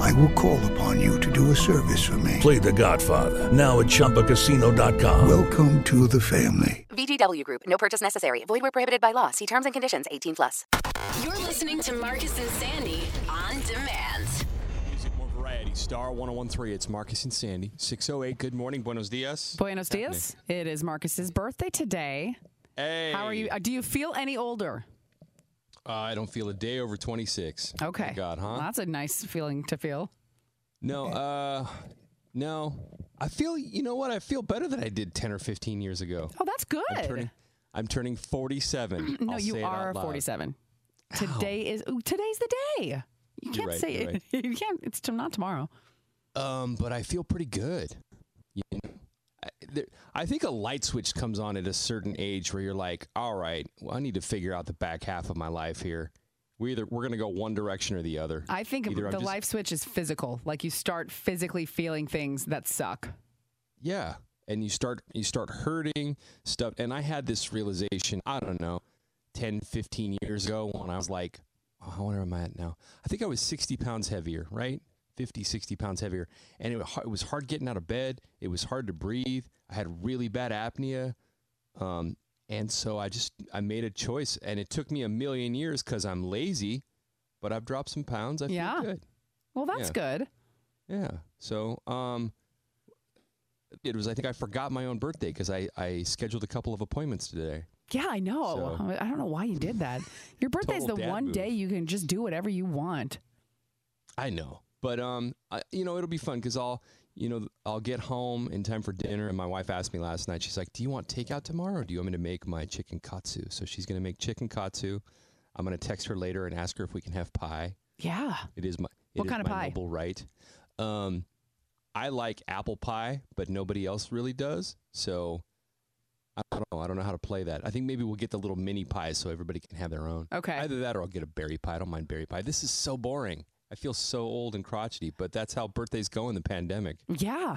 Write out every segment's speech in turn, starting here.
I will call upon you to do a service for me. Play The Godfather now at ChumbaCasino.com. Welcome to the family. VGW Group. No purchase necessary. Void where prohibited by law. See terms and conditions. 18 plus. You're listening to Marcus and Sandy on demand. Music more variety. Star 1013. It's Marcus and Sandy. 608. Good morning. Buenos dias. Buenos dias. It is Marcus's birthday today. Hey. How are you? Uh, do you feel any older? Uh, I don't feel a day over 26. Okay. Thank God, huh? Well, that's a nice feeling to feel. no, uh, no. I feel, you know what? I feel better than I did 10 or 15 years ago. Oh, that's good. I'm turning, I'm turning 47. no, I'll you say it out are loud. 47. Today is ooh, today's the day. You can't right, say it. you can't. It's t- not tomorrow. Um, but I feel pretty good. You know, I, think a light switch comes on at a certain age where you're like, all right, well, I need to figure out the back half of my life here. We either we're gonna go one direction or the other. I think Either the just- life switch is physical. Like you start physically feeling things that suck. Yeah, and you start you start hurting stuff. And I had this realization. I don't know, 10, 15 years ago when I was like, oh, I wonder where am I at now? I think I was 60 pounds heavier, right? 50, 60 pounds heavier. And it, it was hard getting out of bed. It was hard to breathe. I had really bad apnea. Um, and so I just, I made a choice. And it took me a million years because I'm lazy, but I've dropped some pounds. I Yeah. feel good. Well, that's Yeah. good. Yeah. So, um, it was, I think I forgot my own birthday because I, I scheduled a couple of appointments today. Yeah, I know. So- I don't know why you did that. Your birthday's the one move. day you can just do whatever you want. I know, but um, I, you know, it'll be fun because I'll, you know, I'll get home in time for dinner. And my wife asked me last night. She's like, "Do you want takeout tomorrow, or do you want me to make my chicken katsu?" So she's gonna make chicken katsu. I'm gonna text her later and ask her if we can have pie. Yeah. It is my it What is kind of my pie? Noble right. Um, I like apple pie, but nobody else really does. So I don't know. I don't know how to play that. I think maybe we'll get the little mini pies so everybody can have their own. Okay. Either that or I'll get a berry pie. I don't mind berry pie. This is so boring. I feel so old and crotchety, but that's how birthdays go in the pandemic. Yeah.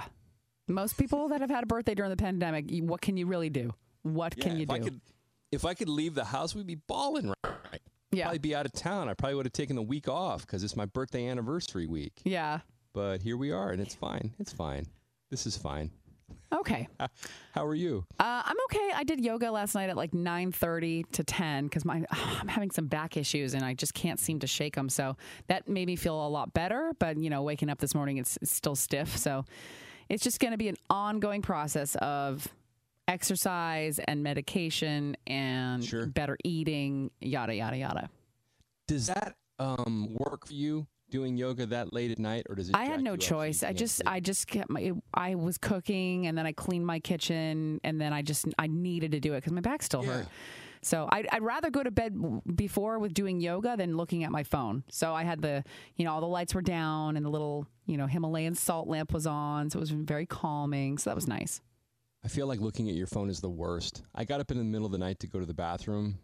Most people that have had a birthday during the pandemic, what can you really do? What can you if do? I could, if I could leave the house, we'd be balling right. yeah. Probably be out of town. I probably would have taken the week off because it's my birthday anniversary week. Yeah. But here we are, and it's fine. It's fine. This is fine. Okay. How are you? Uh, I'm okay. I did yoga last night at like 9:30 to 10 because my I'm having some back issues and I just can't seem to shake them. So that made me feel a lot better. But you know, waking up this morning, it's, it's still stiff. So it's just going to be an ongoing process of exercise and medication and Sure. better eating, yada yada yada. Does that um, work for you doing yoga that late at night, or does it? I had no you up so you choice. I just sleep? I just kept my I was cooking and then I cleaned my kitchen and then I just I needed to do it because my back still Yeah. hurt. So I'd, I'd rather go to bed before with doing yoga than looking at my phone. So I had the you know all the lights were down and the little you know Himalayan salt lamp was on, so it was very calming. So that was nice. I feel like looking at your phone is the worst. I got up in the middle of the night to go to the bathroom,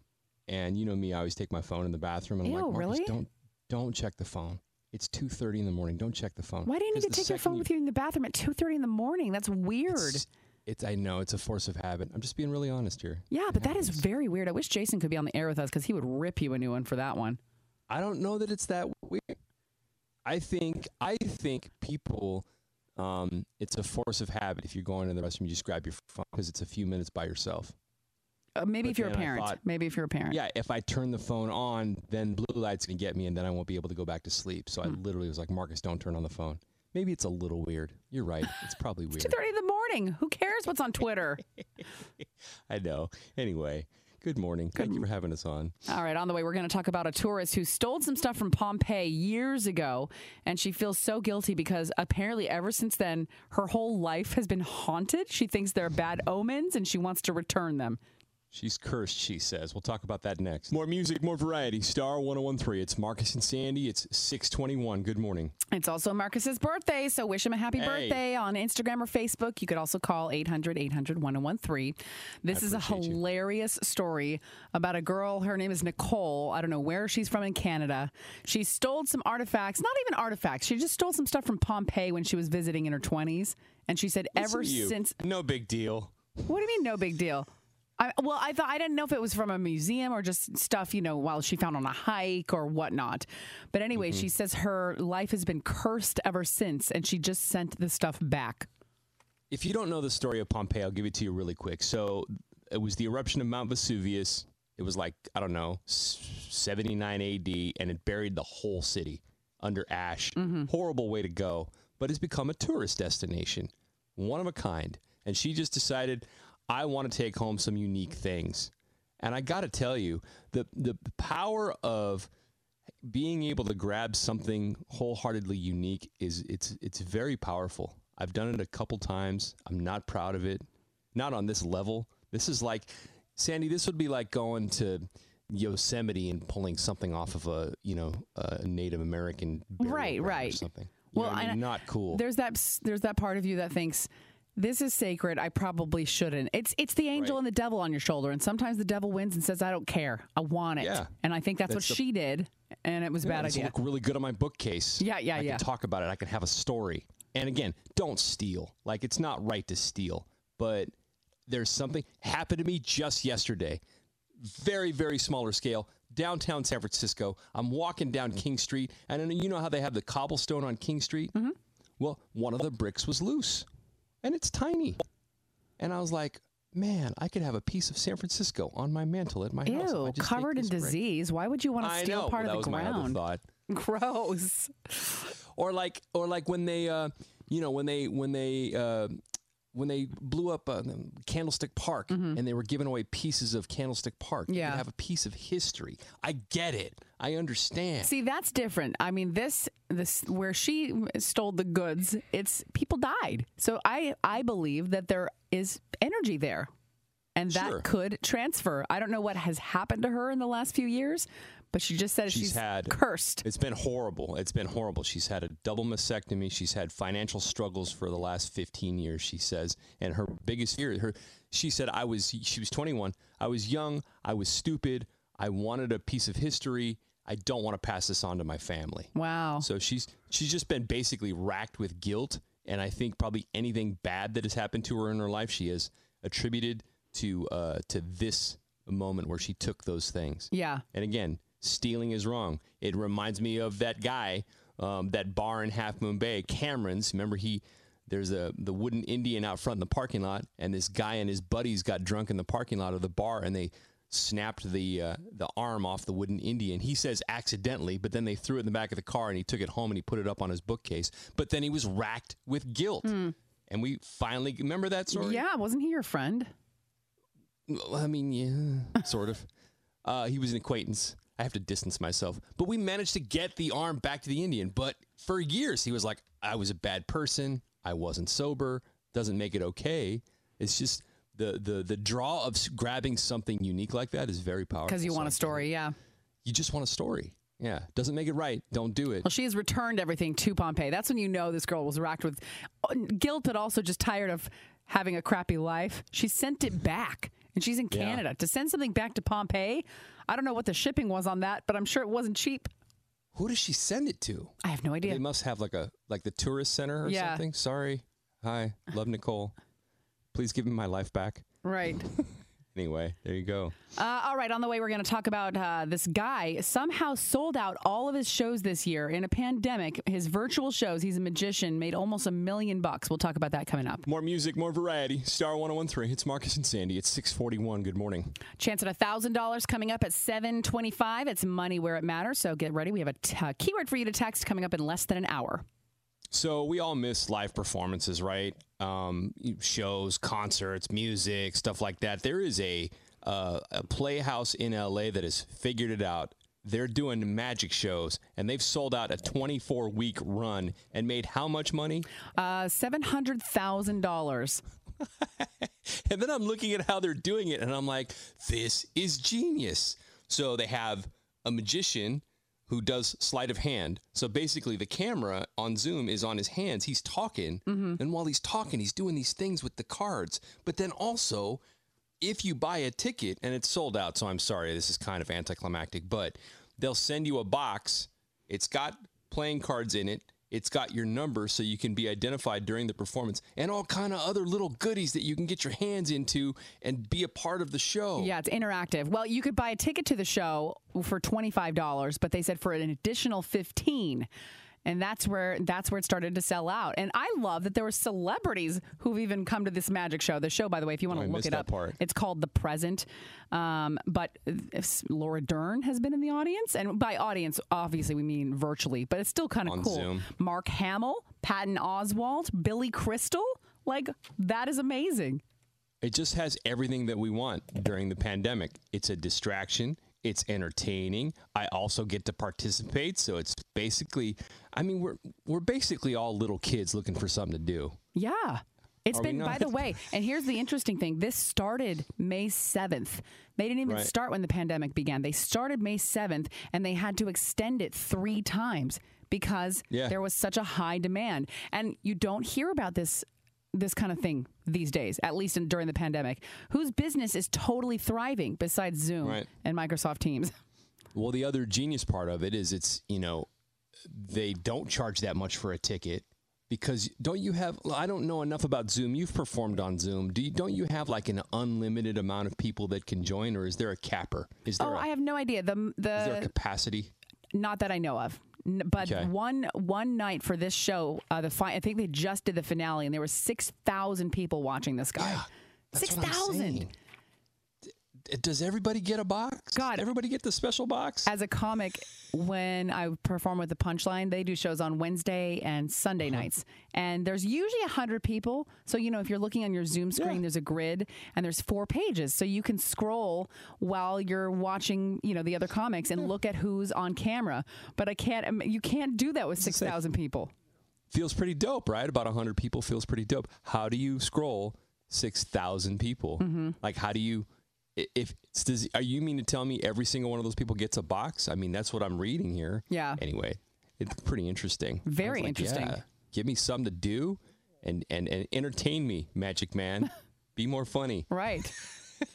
and you know me, I always take my phone in the bathroom. And I'm Ew, like, Marcus, really? don't don't check the phone. It's two thirty in the morning. Don't check the phone. Why do you need to take your phone with you in the bathroom at two thirty in the morning? That's weird. It's, it's I know it's a force of habit. I'm just being really honest here. yeah, It but that is very weird. I wish Jason could be on the air with us because he would rip you a new one for that one. I don't know that it's that weird. I think I think people, um, it's a force of habit. If you're going to the restroom, you just grab your phone because it's a few minutes by yourself. Uh, maybe But if you're a parent. thought- maybe if you're a parent. Yeah, if I turn the phone on, then blue light's gonna get me, and then I won't be able to go back to sleep. So I Hmm. literally was like, Marcus, don't turn on the phone. Maybe it's a little weird. You're right. It's probably weird. Two thirty in the morning. Who cares what's on Twitter? I know. Anyway, good morning. Thank you for having us on. All right, on the way, we're going to talk about a tourist who stole some stuff from Pompeii years ago, and she feels so guilty because apparently, ever since then, her whole life has been haunted. She thinks they're bad omens, and she wants to return them. She's cursed, she says. We'll talk about that next. More music, more variety. Star 1013. It's Marcus and Sandy. It's 621. Good morning. It's also Marcus's birthday, so wish him a happy Hey. birthday on Instagram or Facebook. You could also call 800 800 1013. This is a appreciate you. hilarious story about a girl. Her name is Nicole. I don't know where she's from in Canada. She stole some artifacts, not even artifacts. She just stole some stuff from Pompeii when she was visiting in her 20s. And she said, ever Listen to you. since. No big deal. What do you mean, no big deal? I, well, I thought I didn't know if it was from a museum or just stuff, you know, while she found on a hike or whatnot. But anyway, Mm-hmm. she says her life has been cursed ever since, and she just sent the stuff back. If you don't know the story of Pompeii, I'll give it to you really quick. So it was the eruption of Mount Vesuvius. It was like, I don't know, 79 AD, and it buried the whole city under ash. Horrible way to go, but it's become a tourist destination, one of a kind. And she just decided, I want to take home some unique things. And I got to tell you, the, the power of being able to grab something wholeheartedly unique is it's it's very powerful. I've done it a couple times. I'm not proud of it. Not on this level. This is like Sandy, this would be like going to Yosemite and pulling something off of a, you know, a Native American Right, or right. something. You know I mean? not cool. There's that there's that part of you that thinks this is sacred. I probably shouldn't. It's it's the angel Right. and the devil on your shoulder, and sometimes the devil wins and says, "I don't care. I want it." Yeah. And I think that's, That's what the- she did, and it was a Yeah, bad idea. look really good on my bookcase. Yeah, yeah, I yeah. can talk about it. I can have a story. And again, don't steal. Like it's not right to steal, but there's something happened to me just yesterday. Very, very smaller scale. Downtown San Francisco. I'm walking down King Street, and you know how they have the cobblestone on King Street? Mm-hmm. Well, one of the bricks was loose, and it's tiny. And I was like, man, I could have a piece of San Francisco on my mantle at my house. Ew, covered in disease. Why would you want to steal know. part of that the was my other ground? thought Gross. or like or like when they uh you know when they when they uh when they blew up uh, Candlestick Park and they were giving away pieces of Candlestick Park, you Mm-hmm. Yeah. could have a piece of history. I get it. I understand. See, that's different. I mean, this this where she stole the goods, it's people died. So I I believe that there is energy there. And that Sure. could transfer. I don't know what has happened to her in the last few years, but she just said she's, She's had- cursed. It's been horrible. It's been horrible. She's had a double mastectomy. She's had financial struggles for the last 15 years, she says. And her biggest fear, her she said I was she was 21. I was young, I was stupid. I wanted a piece of history. I don't want to pass this on to my family. Wow. So she's she's just been basically racked with guilt, and I think probably anything bad that has happened to her in her life, she has attributed to uh, to this moment where she took those things. Yeah. And again, stealing is wrong. It reminds me of that guy, um, that bar in Half Moon Bay, Cameron's. Remember he. There's a the wooden Indian out front in the parking lot, and this guy and his buddies got drunk in the parking lot of the bar, and they snapped the uh, the arm off the wooden Indian. He says accidentally, but then they threw it in the back of the car, and he took it home and he put it up on his bookcase. But then he was racked with guilt, and we finally remember that story. Yeah, wasn't he your friend? Well, I mean, yeah, sort of. Uh, he was an acquaintance. I have to distance myself. But we managed to get the arm back to the Indian. But for years, he was like, I was a bad person. I wasn't sober. Doesn't make it okay. It's just the the the draw of grabbing something unique like that is very powerful. Because you want a story, yeah. You just want a story. Yeah. Doesn't make it right. Don't do it. Well, she has returned everything to Pompeii. That's when you know this girl was racked with uh, guilt, but also just tired of having a crappy life. She sent it back, and she's in Yeah. Canada. To send something back to Pompeii, I don't know what the shipping was on that, but I'm sure it wasn't cheap. Who does she send it to? I have no idea. They must have like a like the tourist center or Yeah. something. Sorry. Hi. Love Nicole. Please give me my life back. Right. Anyway, there you go. Uh, all right, on the way, we're going to talk about uh, this guy somehow sold out all of his shows this year in a pandemic. His virtual shows, he's a magician, made almost a million bucks. We'll talk about that coming up. More music, more variety. Star 1013. It's Marcus and Sandy. It's 641. Good morning. Chance at $1,000 coming up at 725. It's money where it matters, so get ready. We have a t- uh, keyword for you to text coming up in less than an hour. So we all miss live performances, right? Um, shows, concerts, music, stuff like that. There is a, uh, a playhouse in LA that has figured it out. They're doing magic shows, and they've sold out a 24 week run and made how much money? Uh, $700,000. and then I'm looking at how they're doing it, and I'm like, this is genius. So they have a magician who does sleight of hand. So basically, the camera on Zoom is on his hands. He's talking, mm-hmm. and while he's talking, he's doing these things with the cards. But then also, if you buy a ticket and it's sold out, so I'm sorry, this is kind of anticlimactic, but they'll send you a box. It's got playing cards in it. It's got your number so you can be identified during the performance and all kind of other little goodies that you can get your hands into and be a part of the show. Yeah, it's interactive. Well, you could buy a ticket to the show for $25, but they said for an additional 15 and that's where that's where it started to sell out. And I love that there were celebrities who've even come to this magic show. The show, by the way, if you want Oh, to look it up, part. it's called The Present. Um, but Laura Dern has been in the audience, and by audience, obviously we mean virtually, but it's still kind of cool. Zoom. Mark Hamill, Patton Oswalt, Billy Crystal, like that is amazing. It just has everything that we want during the pandemic. It's a distraction. It's entertaining. I also get to participate, so it's basically I mean we're we're basically all little kids looking for something to do. Yeah. It's Are been, by the way, and here's the interesting thing. This started May 7th. They didn't even Right. start when the pandemic began. They started May 7th and they had to extend it three times because Yeah. there was such a high demand. And you don't hear about this this kind of thing these days, at least in, during the pandemic. Whose business is totally thriving besides Zoom Right. and Microsoft Teams? Well, the other genius part of it is it's, you know, they don't charge that much for a ticket because don't you have I don't know enough about Zoom. You've performed on Zoom. Do you don't you have like an unlimited amount of people that can join or is there a capper? Is there Oh, a, I have no idea. The is there a the capacity? not that I know of. But Okay. one one night for this show, uh, the fi- I think they just did the finale, and there were six thousand people watching this guy. Yeah, six thousand. Does everybody get a box? God. everybody get the special box? As a comic, when I perform with the Punchline, they do shows on Wednesday and Sunday Uh-huh. nights, and there's usually hundred people. So you know, if you're looking on your Zoom screen, Yeah. there's a grid, and there's four pages, so you can scroll while you're watching, you know, the other comics and look at who's on camera. But I can't. um, You can't do that with six thousand people. feels pretty dope, right? About 100 people feels pretty dope. How do you scroll 6,000 people? Mm-hmm. Like, how do you, if, does, are you mean to tell me every single one of those people gets a box? I mean, that's what I'm reading here. Yeah. Anyway, it's pretty interesting. Very like, interesting. yeah, give me something to do and, and, and entertain me, Magic Man. Be more funny. Right.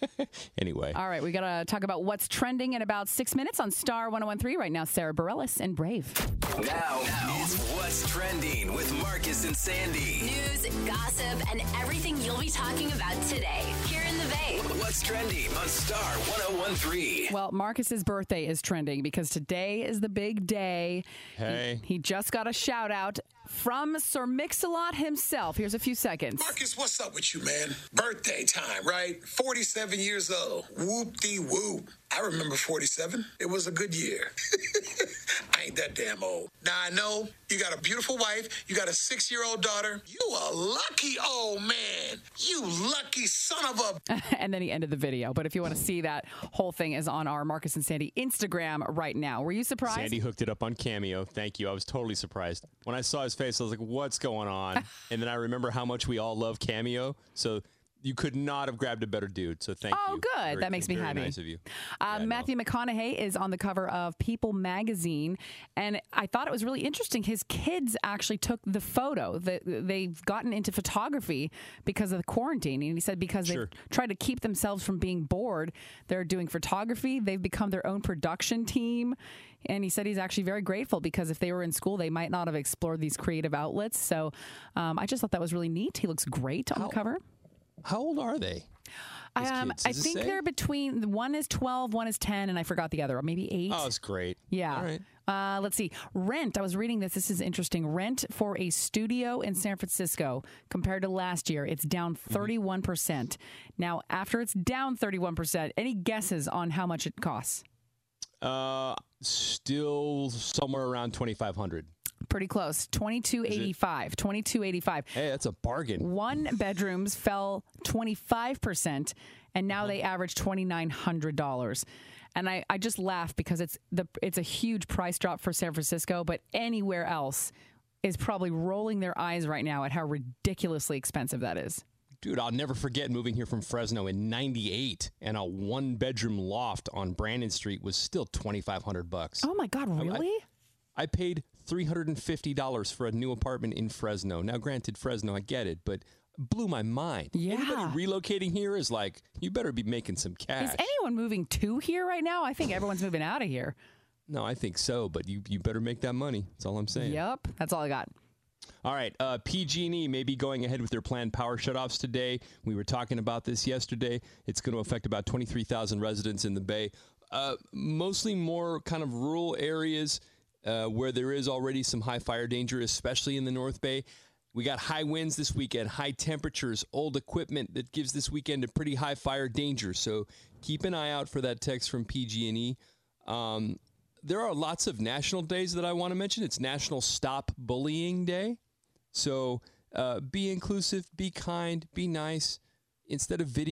Anyway. All right, we got to talk about what's trending in about six minutes on Star 1013 right now. Sara Bareilles and Brave. Now, it's What's Trending with Marcus and Sandy. News, gossip, and everything you'll be talking about today here in the Bay. What's Trending on Star 1013. Well, Marcus's birthday is trending because today is the big day. Hey. He just got a shout out from Sir Mix-a-Lot himself. Here's a few seconds. Marcus, what's up with you, man? Birthday time, right? 47 years old. Whoop de whoop. I remember 47. It was a good year. I ain't that damn old. Now I know you got a beautiful wife, you got a six year old daughter. You a lucky old man. You lucky son of a. and then he ended the video. But if you want to see that whole thing is on our Marcus and Sandy Instagram right now. Were you surprised? Sandy hooked it up on Cameo. Thank you. I was totally surprised. When I saw his face, I was like, what's going on? and then I remember how much we all love Cameo. So you could not have grabbed a better dude. So thank Oh, you. Oh, good. Very- That makes me very happy. nice of you. Uh, Yeah, no. Matthew McConaughey is on the cover of People magazine, and I thought it was really interesting. His kids actually took the photo. That they've gotten into photography because of the quarantine, and he said because Sure. they've tried to keep themselves from being bored, they're doing photography. They've become their own production team, and he said he's actually very grateful because if they were in school, they might not have explored these creative outlets. So um, I just thought that was really neat. He looks great on the cover. How old are they? Um, I think they're between one is 12, one is 10, and I forgot the other, maybe eight. Oh, it's great. Yeah. All right. Uh, let's see. Rent. I was reading this. This is interesting. Rent for a studio in San Francisco compared to last year, it's down Mm-hmm. 31%. percent Now, after it's down 31%, any guesses on how much it costs? Uh, still somewhere around 2,500. Pretty close. 2285. 2285. Hey, that's a bargain. One bedrooms fell 25%, and now they uh-huh. average $2,900. And I, I just laugh because it's the it's a huge price drop for San Francisco, but anywhere else is probably rolling their eyes right now at how ridiculously expensive that is. dude, I'll never forget moving here from Fresno in '98, and a one-bedroom loft on Brannan Street was still twenty five hundred bucks. Oh my God, really? I paid three hundred and fifty dollars for a new apartment in Fresno. Now, granted, Fresno, I get it, but blew my mind. Yeah. Anybody relocating here is like, you better be making some cash. Is anyone moving to here right now? I think everyone's moving out of here. no, I think so, but you you better make that money. That's all I'm saying. Yep, that's all I got. All right, uh, PG&E may be going ahead with their planned power shutoffs today. We were talking about this yesterday. It's going to affect about 23,000 residents in the Bay, uh, mostly more kind of rural areas uh, where there is already some high fire danger, especially in the North Bay. We got high winds this weekend, high temperatures, old equipment that gives this weekend a pretty high fire danger. So keep an eye out for that text from PG&E. Um, there are lots of national days that I want to mention. It's National Stop Bullying Day. So uh, be inclusive, be kind, be nice. Instead of video.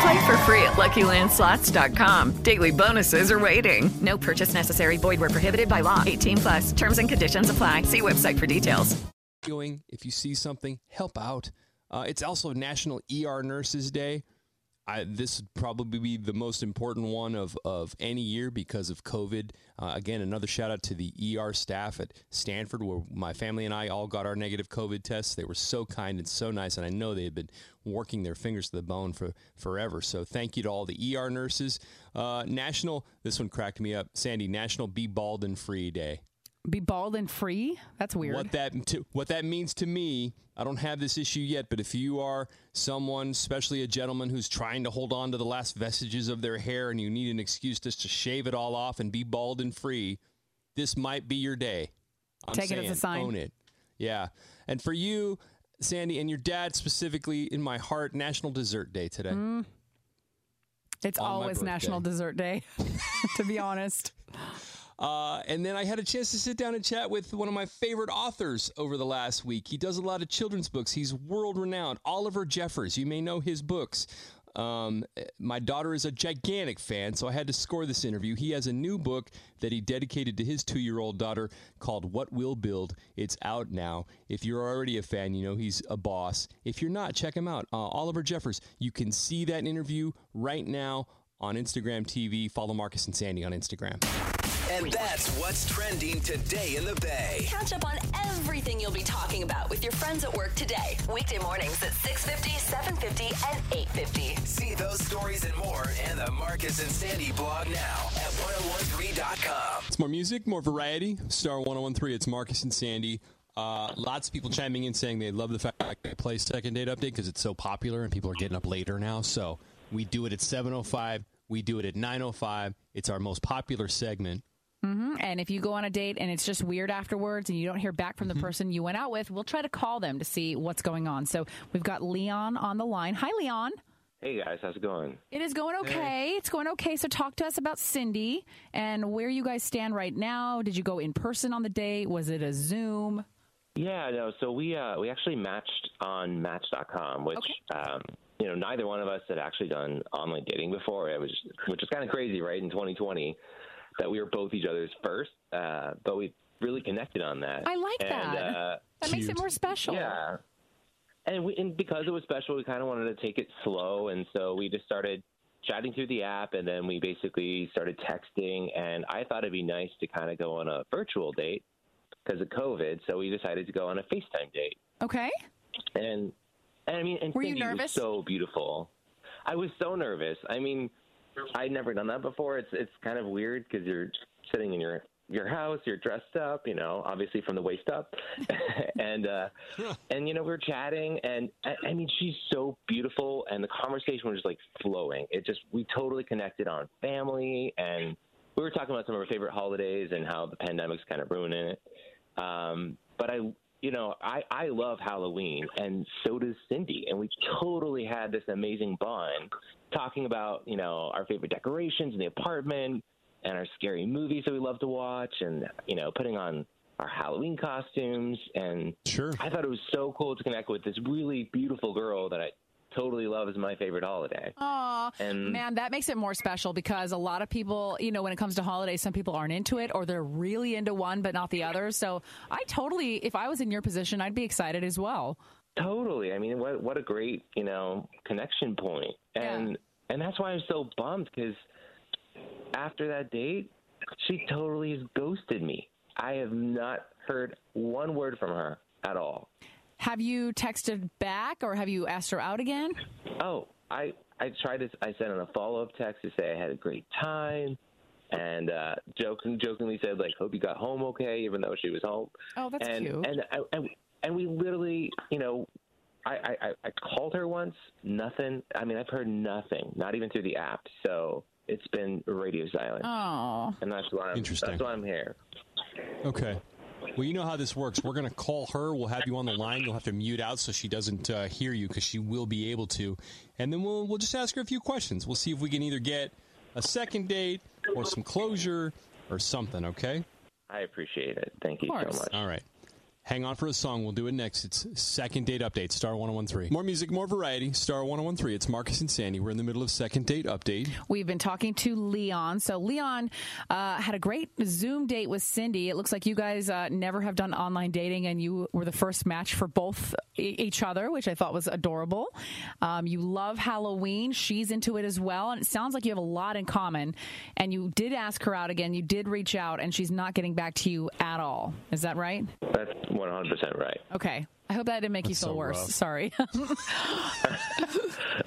Play for free at LuckyLandSlots.com. Daily bonuses are waiting. No purchase necessary. Void where prohibited by law. 18 plus. Terms and conditions apply. See website for details. If you see something, help out. Uh, it's also National ER Nurses Day. I, this would probably be the most important one of, of any year because of COVID. Uh, again, another shout out to the ER staff at Stanford, where my family and I all got our negative COVID tests. They were so kind and so nice, and I know they had been working their fingers to the bone for forever. So thank you to all the ER nurses. Uh, National, this one cracked me up. Sandy, National Be Bald and Free Day. Be bald and free? That's weird. What that to, what that means to me, I don't have this issue yet, but if you are someone, especially a gentleman who's trying to hold on to the last vestiges of their hair and you need an excuse just to shave it all off and be bald and free, this might be your day. I'm Take it as a sign. Own it. Yeah. And for you, Sandy, and your dad specifically in my heart, National Dessert Day today. Mm. It's On always National. Dessert Day, to be honest. Uh, and then I had a chance to sit down and chat with one of my favorite authors over the last week. He does a lot of children's books. He's world renowned. Oliver Jeffers. You may know his books. Um, my daughter is a gigantic fan, so I had to score this interview. He has a new book that he dedicated to his two year old daughter called What We'll Build. It's out now. If you're already a fan, you know he's a boss. If you're not, check him out. Uh, Oliver Jeffers. You can see that interview right now on Instagram TV. Follow Marcus and Sandy on Instagram. And that's what's trending today in the Bay. Catch up on everything you'll be talking about with your friends at work today. Weekday mornings at 6.50, 7.50, and 8.50. See those stories and more in the Marcus and Sandy blog now at 1013.com. It's more music, more variety. Star 1013, it's Marcus and Sandy. Uh, lots of people chiming in saying they love the fact that I play second date update because it's so popular and people are getting up later now. So we do it at 7.05. We do it at 9.05. It's our most popular segment. Hmm And if you go on a date and it's just weird afterwards and you don't hear back from the Mm-hmm. person you went out with, we'll try to call them to see what's going on. So we've got Leon on the line. Hi, Leon. Hey guys, how's it going? It is going okay. It's going okay. So talk to us about Cindy and where you guys stand right now. Did you go in person on the date? Was it a Zoom? Yeah, no. So we uh, we actually matched on Match.com, which um, you know neither one of us had actually done online dating before. It was which is kind of crazy, right? In 2020, that we were both each other's first, uh, but we really connected on that. I like And, that. Uh, that makes it more special. Yeah. And, we, and because it was special, we kind of wanted to take it slow, and so we just started chatting through the app, and then we basically started texting. And I thought it'd be nice to kind of go on a virtual date because of COVID, so we decided to go on a FaceTime date. Okay. And and I mean, and Were you Cindy was nervous? so beautiful. I was so nervous. I mean, I'd never done that before. It's it's kind of weird because you're sitting in your your house, you're dressed up, you know, obviously from the waist up, and uh, and you know we are chatting, and I, I mean she's so beautiful, and the conversation was just like flowing. It just we totally connected on family, and we were talking about some of our favorite holidays and how the pandemic's kind of ruining it. Um, but I, you know, I, I love Halloween, and so does Cindy, and we totally had this amazing bond talking about, you know, our favorite decorations in the apartment and our scary movies that we love to watch, and you know, putting on our Halloween costumes, and sure, I thought it was so cool to connect with this really beautiful girl that I totally love is my favorite holiday. Aw, And- man, that makes it more special because a lot of people, you know, when it comes to holidays, some people aren't into it or they're really into one but not the other. So I totally, if I was in your position, I'd be excited as well. Totally. I mean, what what a great you know connection point, and and that's why I'm so bummed because after that date, she totally has ghosted me. I have not heard one word from her at all. Have you texted back or have you asked her out again? Oh, I I tried to. I sent in a follow up text to say I had a great time, and uh, joking jokingly said like, "Hope you got home okay," even though she was home. Oh, that's and, cute. And I- and and we literally, you know, I, I I- I called her once, nothing. I mean, I've heard nothing, not even through the app. So it's been radio silent. Oh, and that's why I'm Interesting. That's why I'm here. Okay. Well, you know how this works. We're going to call her. We'll have you on the line. You'll have to mute out so she doesn't uh, hear you because she will be able to. And then we'll we'll just ask her a few questions. We'll see if we can either get a second date or some closure or something. Okay. I appreciate it. Thank you so much. All right. Hang on for a song. We'll do it next. It's second date update, Star 1013. More music, more variety, Star 1013. It's Marcus and Sandy. We're in the middle of second date update. We've been talking to Leon. So Leon uh, had a great Zoom date with Cindy. It looks like you guys uh, never have done online dating, and you were the first match for both e- each other, which I thought was adorable. Um, you love Halloween. She's into it as well, and it sounds like you have a lot in common. And you did ask her out again. You did reach out, and she's not getting back to you at all. Is that right? That's 100 percent right. Okay. I hope that didn't make you feel so worse. rough. Sorry.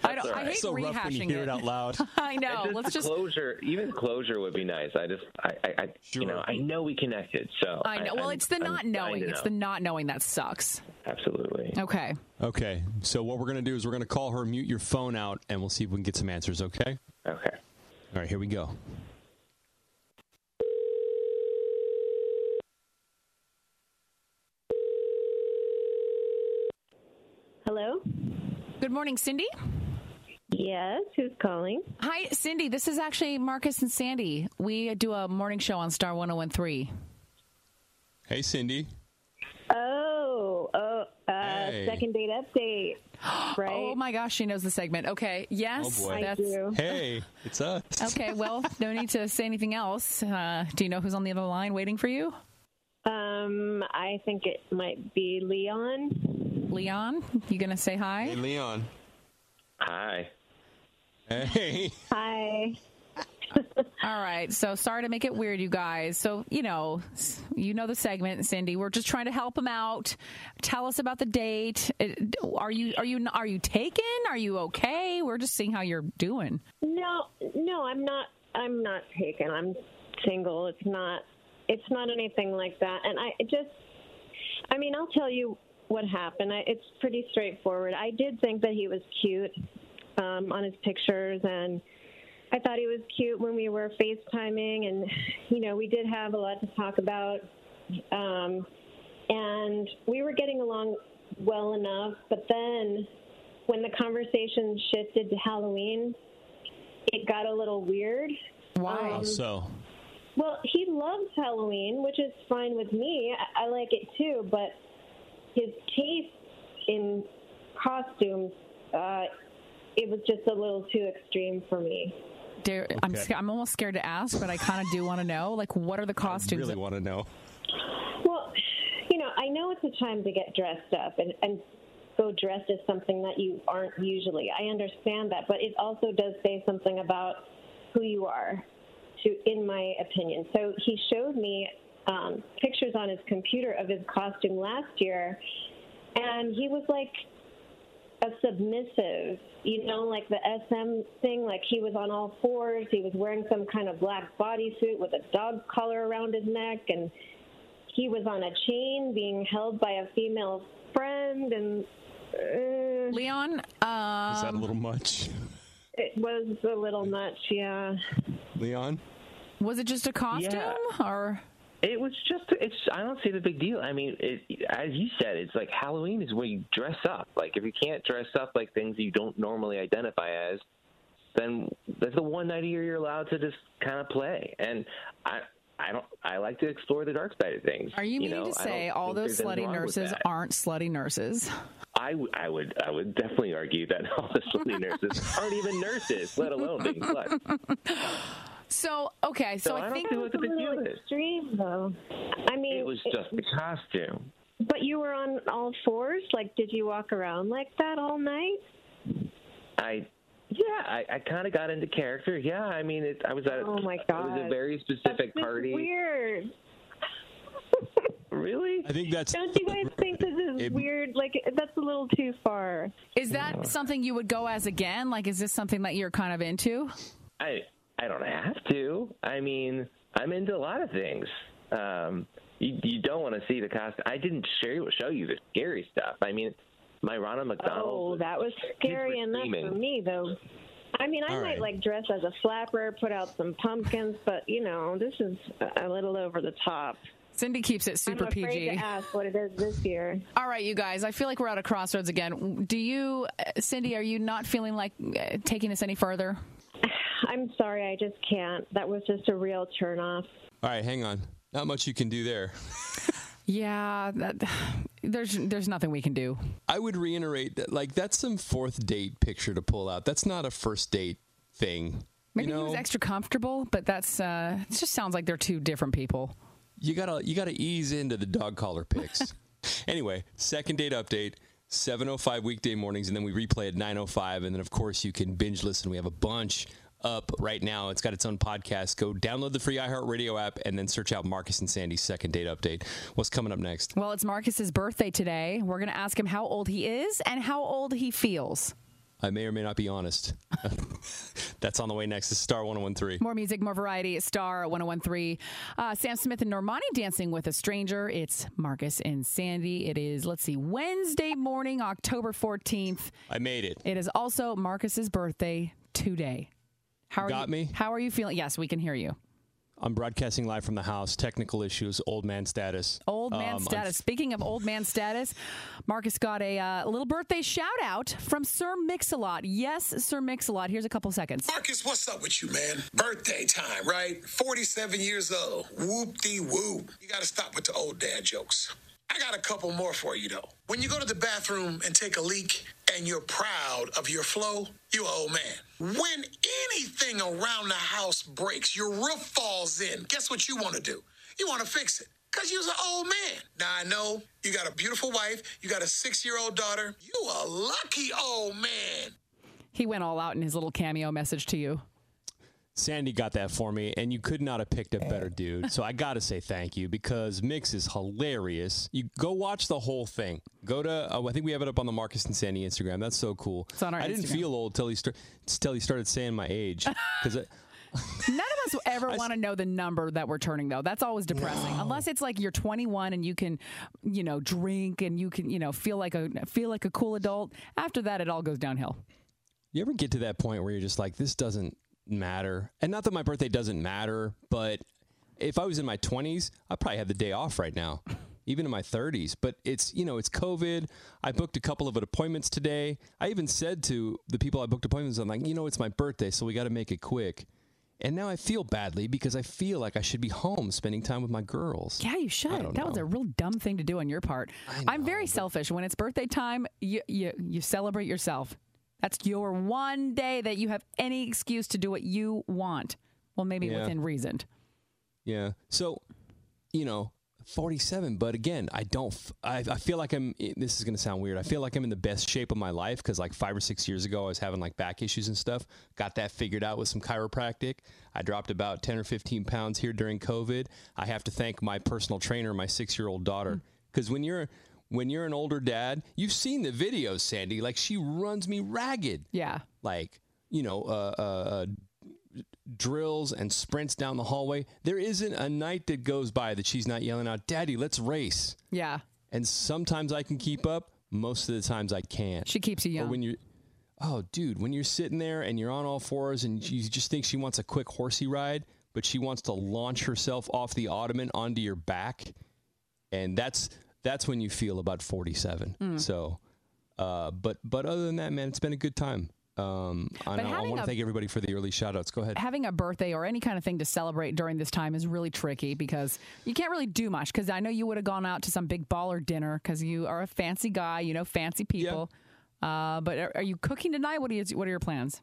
I, don't, I hate So rough rehashing when you hear it out loud. I know. And Let's just closure. Even closure would be nice. I just, I, I, I you know, I know we connected. So I know. well, I'm- it's the I'm not knowing. It's know. the not knowing that sucks. Absolutely. Okay. Okay. So what we're going to do is we're going to call her, mute your phone out, and we'll see if we can get some answers. Okay. Okay. All right. Here we go. Good morning, Cindy. Yes, who's calling? Hi, Cindy. This is actually Marcus and Sandy. We do a morning show on Star 1013. Hey, Cindy. Oh, oh, uh, Hey. second date update. Right? Oh my gosh, she knows the segment. Okay. Yes. Oh, boy. That's Hey, it's us. Okay, well, no need to say anything else. Uh, do you know who's on the other line waiting for you? Um, I think it might be Leon. Leon, you gonna say hi? Hey, Leon. Hi. Hey. Hi. All right. So sorry to make it weird, you guys. So you know, you know the segment, Cindy. We're just trying to help him out. Tell us about the date. Uh, are you are you are you taken? Are you okay? We're just seeing how you're doing. No, no, I'm not. I'm not taken. I'm single. It's not. It's not anything like that. And I just. I mean, I'll tell you what happened. I, it's pretty straightforward. I did think that he was cute um, on his pictures, and I thought he was cute when we were FaceTiming, and you know, we did have a lot to talk about. Um, and we were getting along well enough, but then when the conversation shifted to Halloween, it got a little weird. Why? Um, so. well, he loves Halloween, which is fine with me. I, I like it too, but his taste in costumes, uh, it was just a little too extreme for me. Dare, I'm Okay. I'm almost scared to ask, but I kind of do want to know. Like, what are the costumes? Really want to know. Well, you know, I know it's a time to get dressed up and, and go dressed as something that you aren't usually. I understand that, but it also does say something about who you are, to in my opinion. So he showed me um, pictures on his computer of his costume last year, and he was like a submissive, you know, like the SM thing, like he was on all fours, he was wearing some kind of black bodysuit with a dog collar around his neck and he was on a chain being held by a female friend and uh, Leon, um, Is that a little much? it was a little much, yeah. Leon? Was it just a costume, Yeah. or It was just, it's, I don't see the big deal. I mean, it, as you said, it's like Halloween is when you dress up. Like, if you can't dress up like things you don't normally identify as, then that's the one night a year you're allowed to just kind of play. And I, I don't. I like to explore the dark side of things. Are you, meaning know? to say all those slutty nurses aren't slutty nurses? I, w- I would I would definitely argue that all the slutty nurses aren't even nurses, let alone being sluts. So okay, so, So I I think see what the big deal is. Extreme though. I mean, It was just the costume. But you were on all fours. Like, did you walk around like that all night? I yeah, I, I kind of got into character. Yeah, I mean, it, I was at Oh my god! it was a very specific That's party. Weird. Really? I think that's Don't you guys think this is It- weird? Like, that's a little too far. is that something you would go as again? Like, is this something that you're kind of into? I I don't have to. I mean, I'm into a lot of things. Um, you you don't want to see the costume. I didn't show show you the scary stuff. I mean, my Ronald McDonald. Oh, that was scary enough for me, though. I mean, I All might right. like dress as a flapper, put out some pumpkins, but you know, this is a little over the top. Cindy keeps it super I'm afraid PG. to ask what it is this year. All right, you guys. I feel like we're at a crossroads again. Do you, uh, Cindy? Are you not feeling like uh, taking this any further? I'm sorry, I just can't. That was just a real turnoff. All right, hang on. Not much you can do there. Yeah, that, there's there's nothing we can do. I would reiterate that, like, that's some fourth date picture to pull out. That's not a first date thing. Maybe you know, he was extra comfortable, but that's uh, it. Just sounds like they're two different people. you gotta you gotta ease into the dog collar pics. anyway, second date update. 705 weekday mornings and then we replay at 905 and then of course you can binge listen we have a bunch up right now it's got its own podcast go download the free iheartradio app and then search out marcus and sandy's second date update what's coming up next Well, it's Marcus's birthday today. We're going to ask him how old he is and how old he feels. i may or may not be honest that's on the way next this is star 1013 More music, more variety. Star 1013. Uh, Sam Smith and Normani dancing with a stranger. It's Marcus and Sandy. It is, let's see, Wednesday morning, October 14th. i made it It is also Marcus's birthday today. How are Got you, me? How are you feeling? Yes, we can hear you. i'm broadcasting live from the house technical issues old man status Old man Um, status. Speaking of old man status, Marcus got a uh, little birthday shout out from Sir Mix-a-Lot. Yes, Sir Mix-a-Lot. Here's a couple seconds. Marcus, what's up with you, man? Birthday time, right? 47 years old. Whoop de whoop. You gotta stop with the old dad jokes. I got a couple more for you, though. When you go to the bathroom and take a leak and you're proud of your flow, you old man. When anything around the house breaks, your roof falls in, guess what you wanna do? You wanna fix it. Cause you're an old man. Now I know you got a beautiful wife, you got a six-year-old daughter. You a lucky old man. He went all out in his little cameo message to you. Sandy got that for me, and you could not have picked a better dude. So I got to say thank you because Mix is hilarious. You go watch the whole thing. Go to uh, I think we have it up on the Marcus and Sandy Instagram. That's so cool. It's on our I didn't Instagram. feel old till he till he started saying my age because None of us ever want to know the number that we're turning, though. That's always depressing. Unless it's like you're 21 and you can, you know, drink and you can, you know, feel like a feel like a cool adult. After that, it all goes downhill. you ever get to that point where you're just like this doesn't matter, and not that my birthday doesn't matter, but if I was in my 20s, I'd probably have the day off right now. Even in my 30s, but it's you know it's COVID. I booked a couple of appointments today. I even said to the people I booked appointments, I'm like, you know, it's my birthday, so we got to make it quick. And now I feel badly because I feel like I should be home spending time with my girls. Yeah, you should. That was a real dumb thing to do on your part. I'm very selfish. When it's birthday time, you, you you celebrate yourself. That's your one day that you have any excuse to do what you want. Well, maybe Yeah. within reason. Yeah. So, you know, 47, but again, I don't, f- I, I feel like I'm, eh, this is going to sound weird. I feel like I'm in the best shape of my life because like five or six years ago, I was having like back issues and stuff. Got that figured out with some chiropractic. I dropped about 10 or 15 pounds here during COVID. I have to thank my personal trainer, my six year old daughter. Hmm. Because when you're, when you're an older dad, you've seen the videos, Sandy. Like she runs me ragged. Yeah. Like, you know, uh, uh, uh, drills and sprints down the hallway. There isn't a night that goes by that she's not yelling out, Daddy, let's race. Yeah. And sometimes I can keep up, most of the times I can't. She keeps you young. Or when you're, oh, dude, when you're sitting there and you're on all fours and you just think she wants a quick horsey ride, but she wants to launch herself off the ottoman onto your back. And that's that's when you feel about 47. Mm. So, uh, but but other than that, man, it's been a good time. Um, I, I want to thank everybody for the early shout outs. Go ahead. having a birthday or any kind of thing to celebrate during this time is really tricky because you can't really do much. Because I know you would have gone out to some big baller dinner because you are a fancy guy, you know, fancy people. Uh, but are, are you cooking tonight? What are you, What are your plans?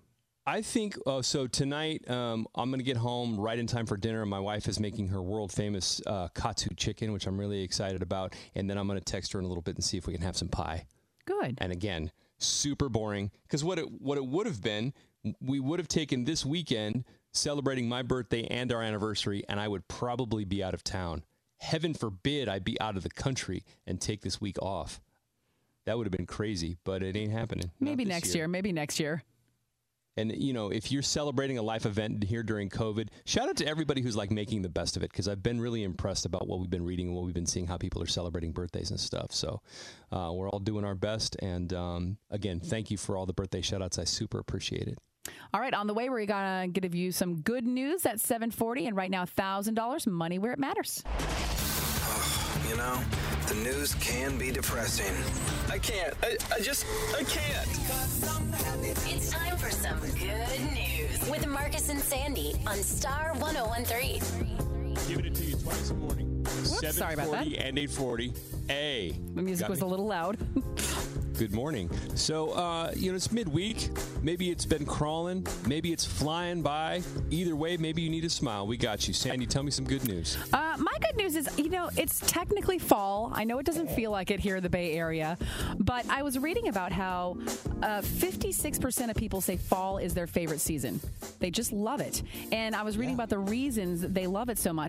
I think uh, so. Tonight, um, I'm going to get home right in time for dinner. My wife is making her world famous uh, katsu chicken, which I'm really excited about. And then I'm going to text her in a little bit and see if we can have some pie. Good. And again, super boring because what it what it would have been, we would have taken this weekend celebrating my birthday and our anniversary, and I would probably be out of town. Heaven forbid I be out of the country and take this week off. That would have been crazy, but it ain't happening. Maybe next year. Maybe next year. And you know, if you're celebrating a life event here during COVID, shout out to everybody who's like making the best of it because I've been really impressed about what we've been reading and what we've been seeing, how people are celebrating birthdays and stuff. So uh, we're all doing our best. And um, again, thank you for all the birthday shout outs. I super appreciate it. All right, on the way, we're gonna give you some good news at 7:40, and right now, thousand dollars, money where it matters. You know, the news can be depressing. I can't. I, I just, I can't. It's time for some good news with Marcus and Sandy on Star 1013. Giving it to you twice a morning. sorry about that. and 840. A. The music Got was me? a little loud. Good morning. So, uh, you know, it's midweek. Maybe it's been crawling. Maybe it's flying by. Either way, maybe you need a smile. We got you. Sandy, tell me some good news. Uh, my good news is, you know, it's technically fall. I know it doesn't feel like it here in the Bay Area, but I was reading about how uh, 56% of people say fall is their favorite season. They just love it. And I was reading about the reasons they love it so much.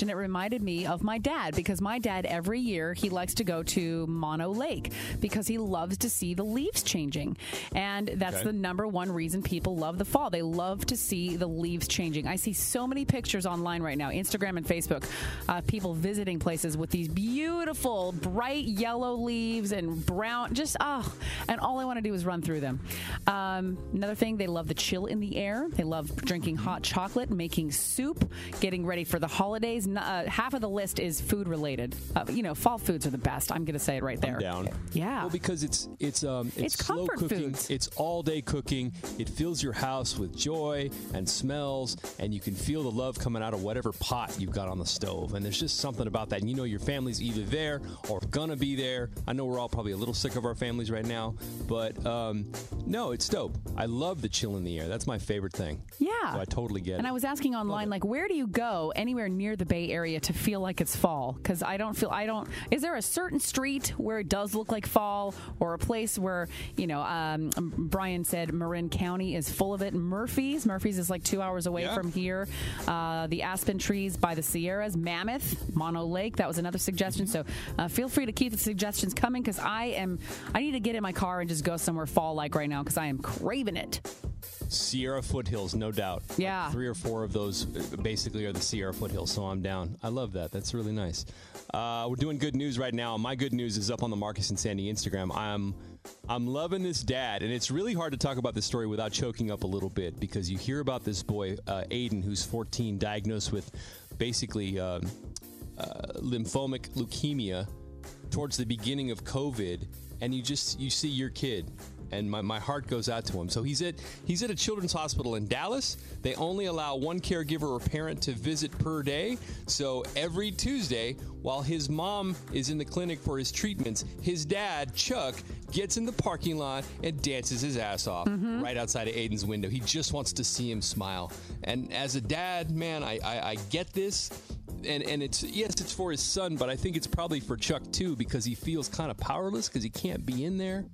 And it reminded me of my dad because my dad, every year, he likes to go to Mono Lake because he loves to see the leaves changing. And that's Okay. the number one reason people love the fall. They love to see the leaves changing. I see so many pictures online right now, Instagram and Facebook, uh, people visiting places with these beautiful, bright yellow leaves and brown, just, oh, and all I want to do is run through them. Um, another thing, they love the chill in the air. They love drinking hot chocolate, making soup, getting ready for the holidays. N- Uh, half of the list is food related. Uh, you know, fall foods are the best. I'm going to say it right there. I'm down. Yeah. Well, because it's it's um it's, It's slow comfort cooking. foods. It's all day cooking. It fills your house with joy and smells, and you can feel the love coming out of whatever pot you've got on the stove. And there's just something about that. And you know your family's either there or gonna be there. I know we're all probably a little sick of our families right now, but um, no, it's dope. I love the chill in the air. That's my favorite thing. Yeah. So I totally get And it. And I was asking online, like, where do you go anywhere near the Bay Area to feel like it's fall? Because I don't feel, I don't, is there a certain street where it does look like fall or a place where, you know, um, Brian said Marin County is full of it? Murphy's, Murphy's is like two hours away Yeah. from here. Uh, the aspen trees by the Sierras, Mammoth, Mono Lake, that was another suggestion. So uh, feel free to keep the suggestions coming because I am, I need to get in my car and just go somewhere fall like right now because I am craving it. Sierra foothills, no doubt. Like Yeah. three or four of those uh, basically are the Sierra foothills, so I'm down. I love that. That's really nice. Uh, we're doing good news right now. My good news is up on the Marcus and Sandy Instagram. I'm I'm loving this dad, and it's really hard to talk about this story without choking up a little bit because you hear about this boy, uh, Aiden, who's 14, diagnosed with basically um, uh, lymphomic leukemia towards the beginning of COVID, and you just you see your kid, and my, my heart goes out to him. So he's at he's at a children's hospital in Dallas. They only allow one caregiver or parent to visit per day. So every Tuesday, while his mom is in the clinic for his treatments, his dad Chuck gets in the parking lot and dances his ass off Mm-hmm. right outside of Aiden's window. He just wants to see him smile. And as a dad, man, I, I, I get this and and it's yes, it's for his son, but I think it's probably for Chuck too because he feels kind of powerless because he can't be in there.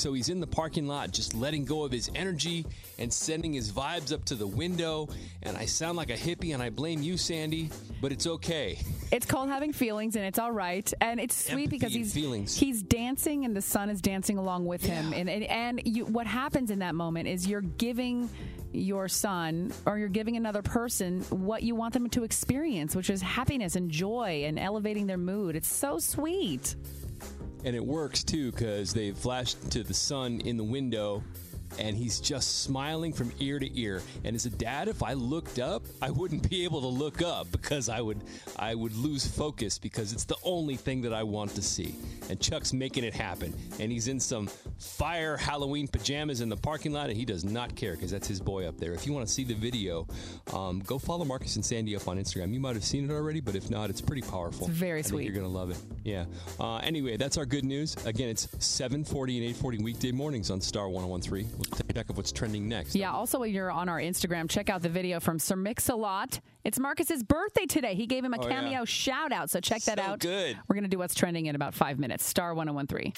So he's in the parking lot, just letting go of his energy and sending his vibes up to the window. And I sound like a hippie, and I blame you, Sandy, but it's okay. It's called having feelings, and it's all right. And it's sweet Empathy because he's feelings. he's dancing, and the son is dancing along with him. And and, and you, what happens in that moment is you're giving your son or you're giving another person what you want them to experience, which is happiness and joy and elevating their mood. It's so sweet. And it works too because they flash to the sun in the window and he's just smiling from ear to ear. And as a dad, if I looked up, I wouldn't be able to look up because I would I would lose focus because it's the only thing that I want to see. And Chuck's making it happen. And he's in some fire Halloween pajamas in the parking lot and he does not care because that's his boy up there. If you want to see the video, um, go follow Marcus and Sandy up on Instagram. You might have seen it already, but if not, it's pretty powerful. It's very I sweet. you're gonna love it. Yeah. Uh, anyway, that's our good news. Again, it's 7:40 and 8:40 weekday mornings on Star 1013. Take check of what's trending next. Yeah, also when you're on our Instagram, check out the video from Sir Mix-a-Lot. It's Marcus's birthday today. He gave him a Oh, yeah. cameo shout out, so check that So out. good. We're going to do what's trending in about five minutes. Star 1013.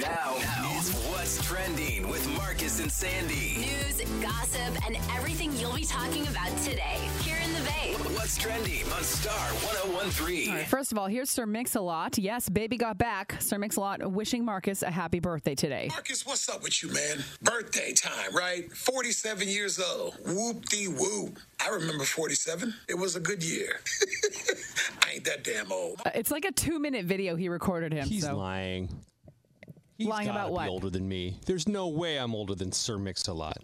Now, it's What's Trending with Marcus and Sandy. News, gossip, and everything you'll be talking about today here in the Bay. What's Trending on Star 1013. All right, first of all, here's Sir Mix-a-Lot. Yes, baby got back. Sir Mix-a-Lot wishing Marcus a happy birthday today. Marcus, what's up with you, man? Birthday time, right? 47 years old. Whoop de whoop. I remember 47. It was a good year. I ain't that damn old. Uh, It's like a two-minute video he recorded him. He's so. lying. He's Lying gotta about be what? older than me. There's no way I'm older than Sir Mix-a-Lot.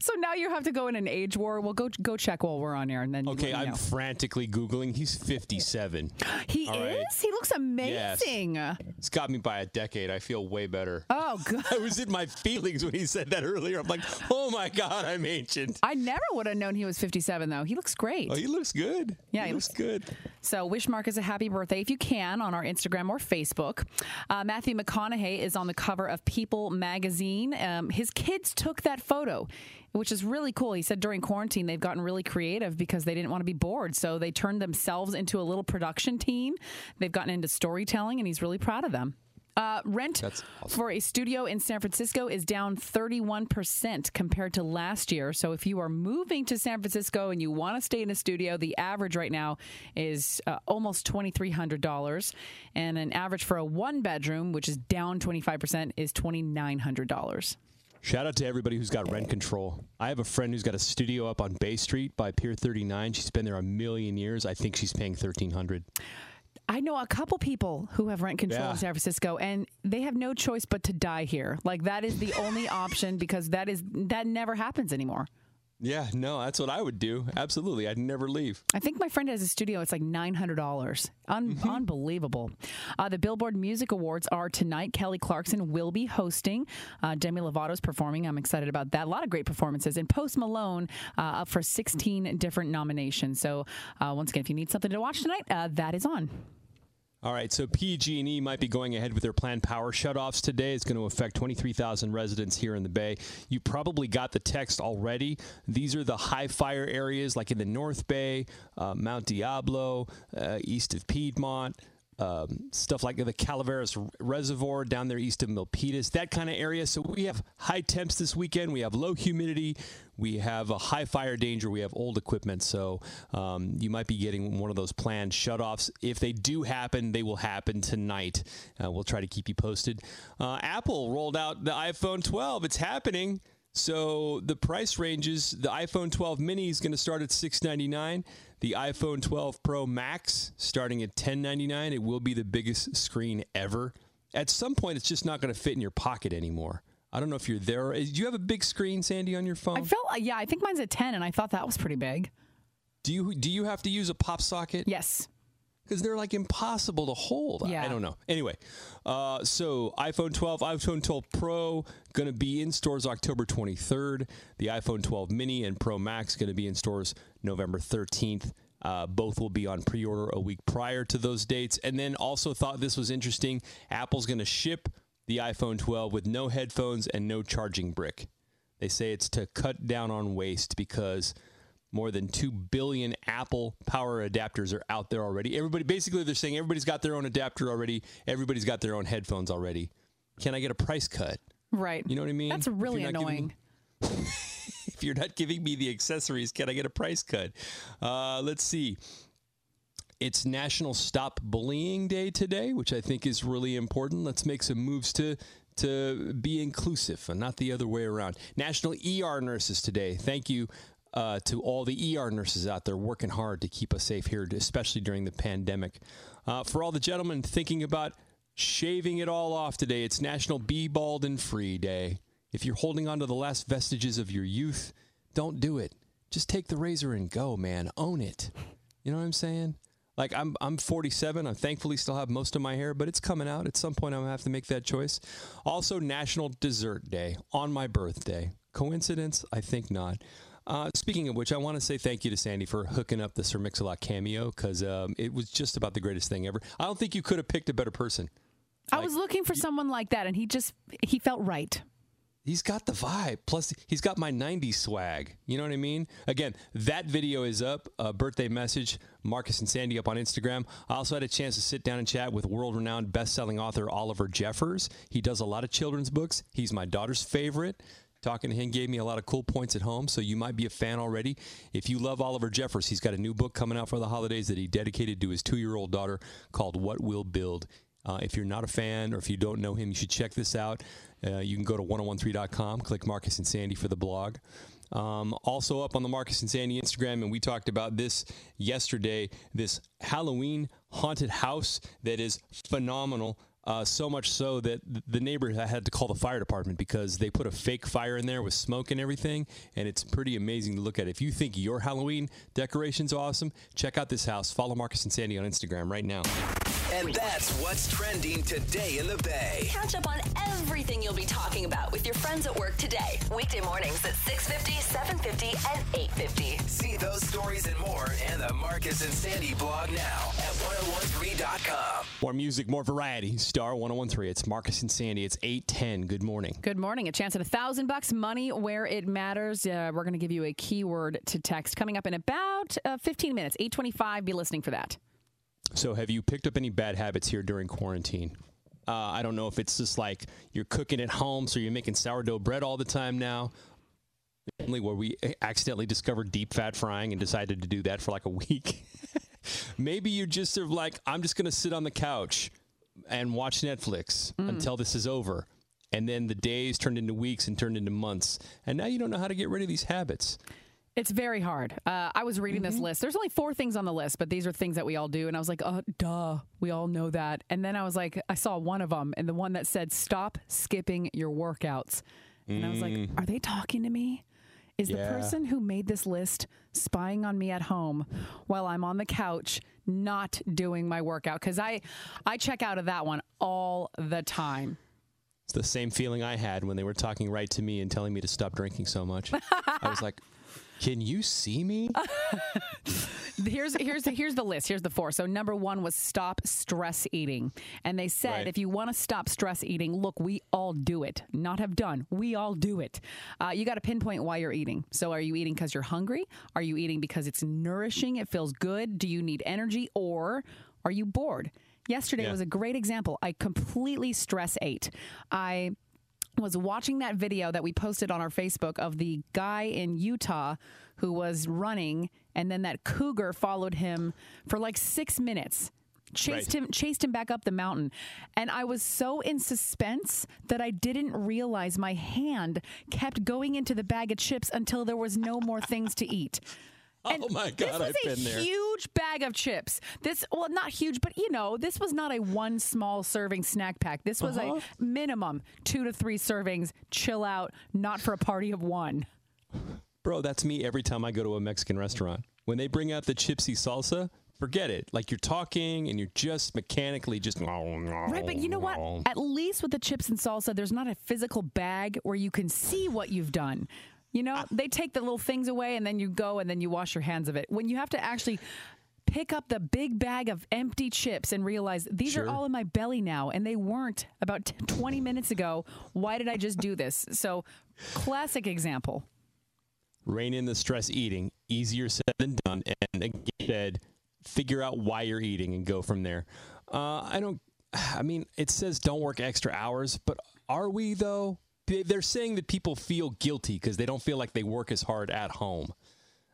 So now you have to go in an age war. Well, go go check while we're on air, and then you Okay, I'm know. frantically googling. He's 57. He All is. right. He looks amazing. It's got me by a decade. I feel way better. Oh, god. I was in my feelings when he said that earlier. I'm like, oh my god, I'm ancient. I never would have known he was 57, though. He looks great. Oh, he looks good. Yeah, he, he looks good. So, wish Marcus a happy birthday if you can on our Instagram or Facebook. Uh, Matthew McConaughey is on the cover of People magazine. Um, his kids took that photo, which is really cool. He said during quarantine they've gotten really creative because they didn't want to be bored. So, they turned themselves into a little production team. They've gotten into storytelling, and he's really proud of them. Uh, rent for a studio in San Francisco is down 31% compared to last year. So, if you are moving to San Francisco and you want to stay in a studio, the average right now is uh, almost $2,300. And an average for a one bedroom, which is down 25%, is $2,900. Shout out to everybody who's got rent control. I have a friend who's got a studio up on Bay Street by Pier 39. She's been there a million years. I think she's paying 1300 I know a couple people who have rent control Yeah. in San Francisco, and they have no choice but to die here. Like that is the only option because that is that never happens anymore. Yeah, no, that's what I would do. Absolutely. I'd never leave. I think my friend has a studio. It's like nine hundred dollars. Un- Unbelievable. Uh, the Billboard Music Awards are tonight. Kelly Clarkson will be hosting. Uh, Demi Lovato's performing. I'm excited about that. A lot of great performances. And Post Malone uh, up for 16 different nominations. So uh, once again, if you need something to watch tonight, uh, that is on. All right, so PG&E might be going ahead with their planned power shutoffs today. It's going to affect 23,000 residents here in the Bay. You probably got the text already. These are the high fire areas like in the North Bay, uh, Mount Diablo, uh, east of Piedmont, um, stuff like the Calaveras Reservoir down there east of Milpitas, that kind of area. So we have high temps this weekend. We have low humidity. We have a high fire danger. We have old equipment. So um, you might be getting one of those planned shutoffs. If they do happen, they will happen tonight. Uh, we'll try to keep you posted. Uh, Apple rolled out the iPhone 12. It's happening. So the price ranges: the iPhone 12 mini is going to start at 699. The iPhone 12 Pro Max starting at 1099. It will be the biggest screen ever. At some point, it's just not going to fit in your pocket anymore. I don't know if you're there. Do you have a big screen, Sandy, on your phone? I felt, yeah, I think mine's a 10, and I thought that was pretty big. Do you do you have to use a pop socket? Yes. Because they're like impossible to hold. I- I don't know. Anyway, uh, so iPhone 12, iPhone 12 Pro going to be in stores October 23rd. The iPhone 12 Mini and Pro Max going to be in stores November 13th. Uh, both will be on pre-order a week prior to those dates. And then also thought this was interesting. Apple's going to ship the iPhone 12 with no headphones and no charging brick. They say it's to cut down on waste because more than 2 billion Apple power adapters are out there already. Everybody, basically, they're saying everybody's got their own adapter already. Everybody's got their own headphones already. Can I get a price cut? Right. You know what I mean? That's really annoying. if you're not giving me the accessories, can I get a price cut? Uh, let's see. It's National Stop Bullying Day today, which I think is really important. Let's make some moves to to be inclusive and not the other way around. National ER Nurses today. Thank you uh, to all the ER nurses out there working hard to keep us safe here, especially during the pandemic. Uh, for all the gentlemen thinking about shaving it all off today, it's National Be Bald and Free Day. If you're holding on to the last vestiges of your youth, don't do it. Just take the razor and go, man. Own it. You know what I'm saying? Like I'm I'm 47. I thankfully still have most of my hair, but it's coming out. At some point I'm gonna have to make that choice. Also National Dessert Day on my birthday. Coincidence? I think not. Uh, speaking of which, I want to say thank you to Sandy for hooking up the Sir Mix-a-Lot cameo because um, it was just about the greatest thing ever. I don't think you could have picked a better person. I was looking for someone like that, and he just he felt right. He's got the vibe. Plus, he's got my 90s swag. You know what I mean? Again, that video is up. A birthday message, Marcus and Sandy up on Instagram. I also had a chance to sit down and chat with world renowned best selling author Oliver Jeffers. He does a lot of children's books. He's my daughter's favorite. Talking to him gave me a lot of cool points at home, so you might be a fan already. If you love Oliver Jeffers, he's got a new book coming out for the holidays that he dedicated to his two year old daughter called What We'll Build. Uh, if you're not a fan or if you don't know him, you should check this out. Uh, you can go to 1013.com, click Marcus and Sandy for the blog. Um, also up on the Marcus and Sandy Instagram, and we talked about this yesterday. This Halloween haunted house that is phenomenal. Uh, so much so that the neighbor had to call the fire department because they put a fake fire in there with smoke and everything, and it's pretty amazing to look at. If you think your Halloween decoration's awesome, check out this house. Follow Marcus and Sandy on Instagram right now. And that's what's trending today in the Bay. Catch up on everything you'll be talking about with your friends at work today. Weekday mornings at 6.50, 7.50, and 8.50. See those stories and more in the Marcus and Sandy blog now at 1013.com. More music, more variety. Star 1013. It's Marcus and Sandy. It's 810. Good morning. Good morning. A chance at a thousand bucks money where it matters. Uh, we're going to give you a keyword to text coming up in about uh, 15 minutes. 825. Be listening for that. So, have you picked up any bad habits here during quarantine? Uh, I don't know if it's just like you're cooking at home, so you're making sourdough bread all the time now. Only where we accidentally discovered deep fat frying and decided to do that for like a week. Maybe you're just sort of like, I'm just going to sit on the couch and watch Netflix until this is over. And then the days turned into weeks and turned into months. And now you don't know how to get rid of these habits. It's very hard. Uh, I was reading this list. There's only four things on the list, but these are things that we all do. And I was like, oh, duh, we all know that. And then I was like, I saw one of them, and the one that said, stop skipping your workouts. And I was like, Mm. are they talking to me? Is the person who made this list spying on me at home while I'm on the couch not doing my workout? Because I, I check out of that one all the time. It's the same feeling I had when they were talking right to me and telling me to stop drinking so much. I was like, can you see me? here's here's here's the list. Here's the four. So number one was stop stress eating, and they said Right. if you want to stop stress eating, look, we all do it. Not have done. We all do it. Uh, you got to pinpoint why you're eating. So are you eating because you're hungry? Are you eating because it's nourishing? It feels good. Do you need energy, or are you bored? Yesterday Yeah. was a great example. I completely stress ate. I was watching that video that we posted on our Facebook of the guy in Utah who was running and then that cougar followed him for like 6 minutes. Chased Right. him chased him back up the mountain. And I was so in suspense that I didn't realize my hand kept going into the bag of chips until there was no more things to eat. And oh my this God, was I've a been there. huge bag of chips. This, well, not huge, but you know, this was not a one small serving snack pack. This was Uh-huh. a minimum two to three servings. Chill out, not for a party of one. Bro, that's me every time I go to a Mexican restaurant. When they bring out the chipsy salsa, forget it. Like you're talking and you're just mechanically just. Right, but you know what? At least with the chips and salsa, there's not a physical bag where you can see what you've done. You know, they take the little things away and then you go and then you wash your hands of it. When you have to actually pick up the big bag of empty chips and realize these Sure. are all in my belly now and they weren't about t- 20 minutes ago. Why did I just do this? So, classic example. rein in the stress eating. Easier said than done. And again, said, figure out why you're eating and go from there. Uh, I don't. I mean, it says don't work extra hours, but are we though? They- They're saying that people feel guilty because they don't feel like they work as hard at home.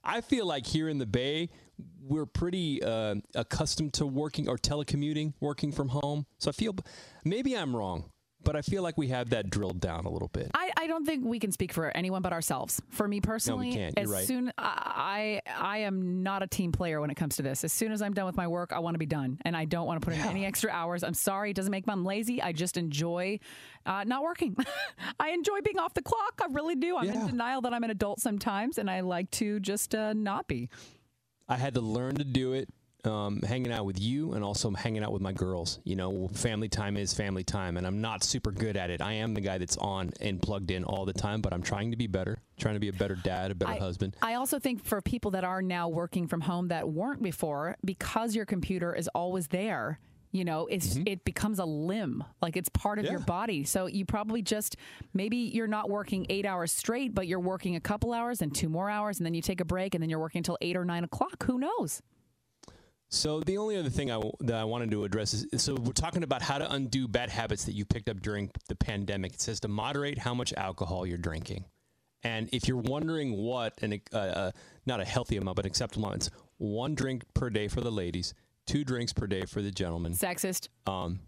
I feel like here in the Bay, we're pretty uh, accustomed to working or telecommuting, working from home. So I feel maybe I'm wrong, but I feel like we have that drilled down a little bit. I, I don't think we can speak for anyone but ourselves. For me personally, can't. You're as right. soon I I am not a team player when it comes to this. As soon as I'm done with my work, I want to be done, and I don't want to put in any extra hours. I'm sorry, it doesn't make me I'm lazy. I just enjoy uh, not working. I enjoy being off the clock. I really do. I'm in denial that I'm an adult sometimes, and I like to just uh, not be. I had to learn to do it um, hanging out with you and also hanging out with my girls. You know, family time is family time, and I'm not super good at it. I am the guy that's on and plugged in all the time, but I'm trying to be better, trying to be a better dad, a better I- husband. I also think for people that are now working from home that weren't before, because your computer is always there, you know, it's it becomes a limb, like it's part of your body. So you probably just maybe you're not working eight hours straight, but you're working a couple hours and two more hours, and then you take a break, and then you're working until eight or nine o'clock. Who knows? So the only other thing I, that I wanted to address is so we're talking about how to undo bad habits that you picked up during the pandemic. It says to moderate how much alcohol you're drinking, and if you're wondering what an uh, uh, not a healthy amount but acceptable amount, it's one drink per day for the ladies, two drinks per day for the gentlemen. Sexist. Um,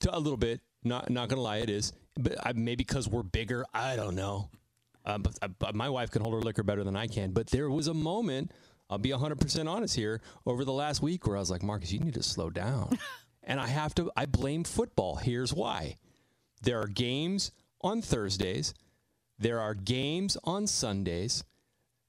to a little bit. Not not gonna lie, it is. But I, maybe because we're bigger, I don't know. Um, but, uh, but my wife can hold her liquor better than I can. But there was a moment. I'll be 100% honest here. Over the last week, where I was like, Marcus, you need to slow down. and I have to. I blame football. Here's why. There are games on Thursdays. There are games on Sundays.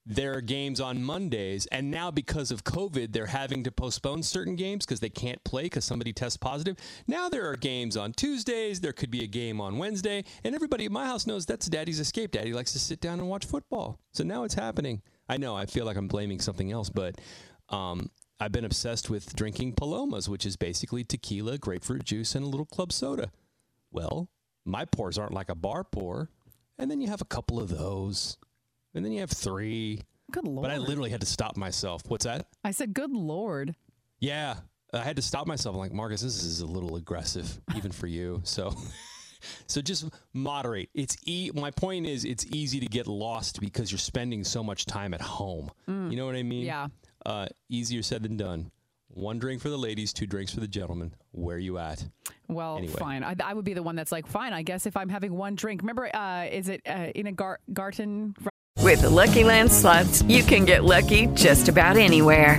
There are games on Mondays, and now because of COVID, they're having to postpone certain games because they can't play because somebody tests positive. Now there are games on Tuesdays. There could be a game on Wednesday, and everybody at my house knows that's Daddy's escape. Daddy likes to sit down and watch football. So now it's happening. I know I feel like I'm blaming something else, but um, I've been obsessed with drinking palomas, which is basically tequila, grapefruit juice, and a little club soda. Well, my pours aren't like a bar pour, and then you have a couple of those, and then you have three. Good lord! But I literally had to stop myself. What's that? I said, "Good lord." Yeah, I had to stop myself. I'm like, Marcus, this is a little aggressive, even for you. So, so just moderate. It's e- my point is, it's easy to get lost because you're spending so much time at home. Mm. You know what I mean? Yeah. Uh, easier said than done. One drink for the ladies, two drinks for the gentlemen. Where are you at? Well, Anyway. fine. I, I would be the one that's like, fine. I guess if I'm having one drink, remember, uh, is it uh, Ina gar- Garten? With the Lucky Land slots, you can get lucky just about anywhere.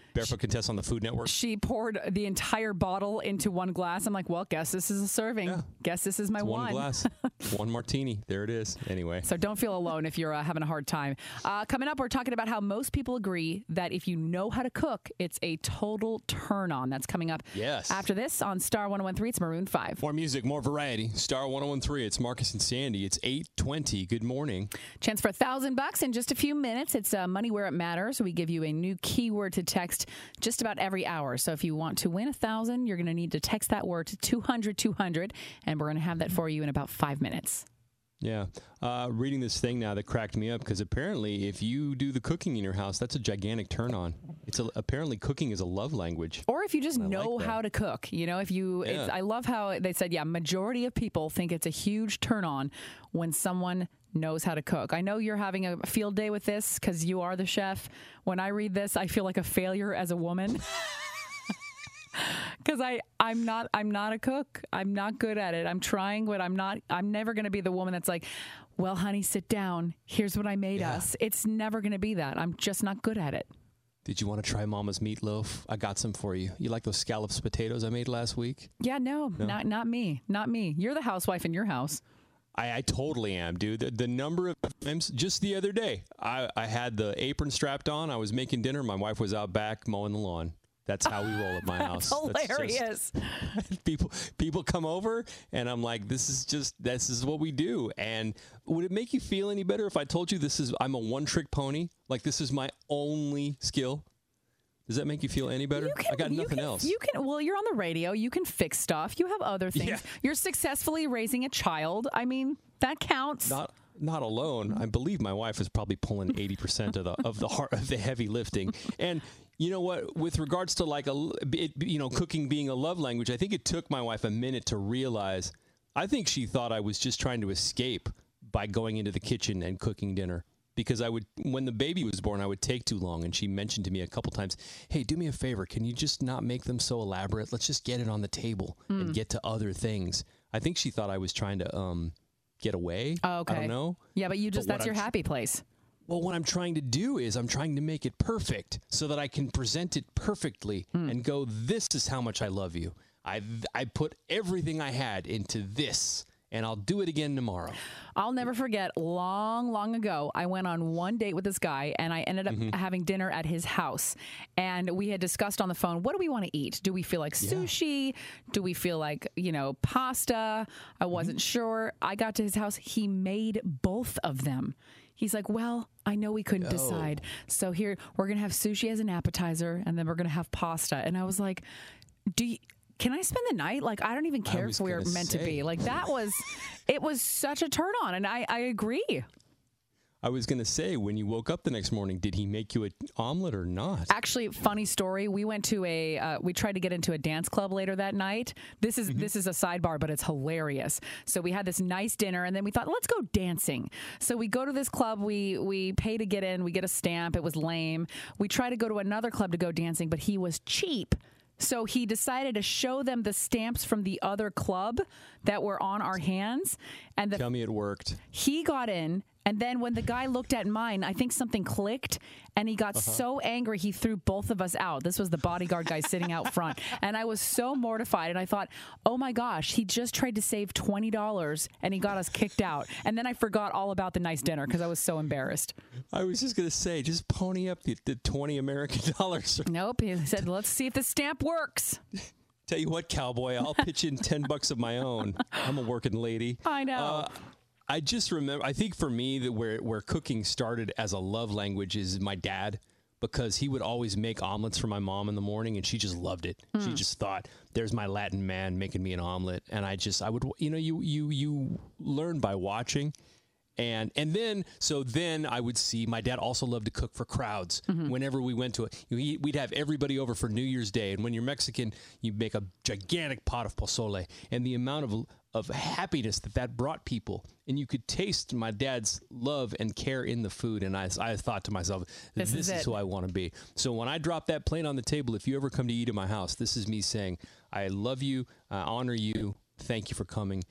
Barefoot Contessa on the Food Network. She poured the entire bottle into one glass. I'm like, well, guess this is a serving. Guess this is my It's one one. glass, one martini. There it is. Anyway. So don't feel alone if you're uh, having a hard time. Uh, coming up, we're talking about how most people agree that if you know how to cook, it's a total turn on. That's coming up Yes. after this on Star 1013. It's Maroon 5. More music, more variety. Star 1013. It's Marcus and Sandy. It's 820. Good morning. Chance for a thousand bucks in just a few minutes. It's uh, money where it matters. We give you a new keyword to text just about every hour. So if you want to win a thousand, you're going to need to text that word to 200 200, and we're going to have that for you in about five minutes. Yeah. Uh, reading this thing now that cracked me up because apparently, if you do the cooking in your house, that's a gigantic turn on. It's a, apparently cooking is a love language. Or if you just I like know how to cook, you know, if you, it's, Yeah. I love how they said, yeah, majority of people think it's a huge turn on when someone knows how to cook. I know you're having a field day with this because you are the chef. When I read this, I feel like a failure as a woman. Because I, I'm not, I'm not a cook. I'm not good at it. I'm trying, but I'm not. I'm never going to be the woman that's like, "Well, honey, sit down. Here's what I made us." It's never going to be that. I'm just not good at it. Did you want to try Mama's meatloaf? I got some for you. You like those scallops potatoes I made last week? Yeah, no, No? not not me, not me. You're the housewife in your house. I, I totally am, dude. The, the number of times, just the other day, I, I had the apron strapped on. I was making dinner. My wife was out back mowing the lawn. That's how we roll at my house. That's just- Hilarious. people people come over and I'm like, this is just this is what we do. And would it make you feel any better if I told you this is I'm a one trick pony? Like this is my only skill? Does that make you feel any better? I got nothing can, else. You can. Well, you're on the radio. You can fix stuff. You have other things. Yeah. You're successfully raising a child. I mean, that counts. not not alone. I believe my wife is probably pulling eighty percent of the of the heart of the heavy lifting. And you know what? With regards to like a it, you know cooking being a love language, I think it took my wife a minute to realize. I think she thought I was just trying to escape by going into the kitchen and cooking dinner. Because I would, when the baby was born, I would take too long. And she mentioned to me a couple times, "Hey, do me a favor. Can you just not make them so elaborate? Let's just get it on the table Mm. and get to other things." I think she thought I was trying to um, get away. Oh, okay. I don't know. Yeah, but you just what that's your I'm happy place. Well, what I'm trying to do is I'm trying to make it perfect so that I can present it perfectly Hmm. and go, this is how much I love you. I, I put everything I had into this, and I'll do it again tomorrow. I'll never forget long, long ago, I went on one date with this guy and I ended up Mhm. having dinner at his house. And we had discussed on the phone, what do we want to eat? Do we feel like sushi? Do we feel like, you know, pasta? I wasn't sure. I got to his house. He made both of them. He's like, well, I know we couldn't Oh. decide. So here, we're to have sushi as an appetizer and then we're to have pasta. And I was like, do you, can I spend the night? Like, I don't even care if we're gonna meant to be. Like, that was, it was such a turn on. And I, I agree. I was going to say, when you woke up the next morning, did he make you an omelet or not? Actually, funny story. We went to a, uh, we tried to get into a dance club later that night. This is this is a sidebar, but it's hilarious. So we had this nice dinner, and then we thought, let's go dancing. So we go to this club. We we pay to get in. We get a stamp. It was lame. We try to go to another club to go dancing, but he was cheap. So he decided to show them the stamps from the other club that were on our hands, and the Tell me it worked. he got in and then when the guy looked at mine i think something clicked and he got Uh-huh. so angry he threw both of us out this was the bodyguard guy sitting out front and i was so mortified and i thought oh my gosh he just tried to save $20 and he got us kicked out and then i forgot all about the nice dinner because i was so embarrassed I was just going to say, just pony up the, the 20 American dollars. nope he said let's see if the stamp works Tell you what, cowboy, I'll pitch in 10 bucks of my own. I'm a working lady. I know. Uh, I just remember, I think for me, that where, where cooking started as a love language is my dad, because he would always make omelets for my mom in the morning and she just loved it. She Hmm. just thought, there's my Latin man making me an omelet. And I just, I would, you know, you, you, you learn by watching. And and then so then I would see my dad also loved to cook for crowds. Mm-hmm. Whenever we went to it, we'd have everybody over for New Year's Day. And when you're Mexican, you make a gigantic pot of pozole, and the amount of of happiness that that brought people, and you could taste my dad's love and care in the food. And I, I thought to myself, This this, is is, who I want to be. So when I drop that plate on the table, if you ever come to eat at my house, this is me saying, I love you, I honor you, thank you for coming.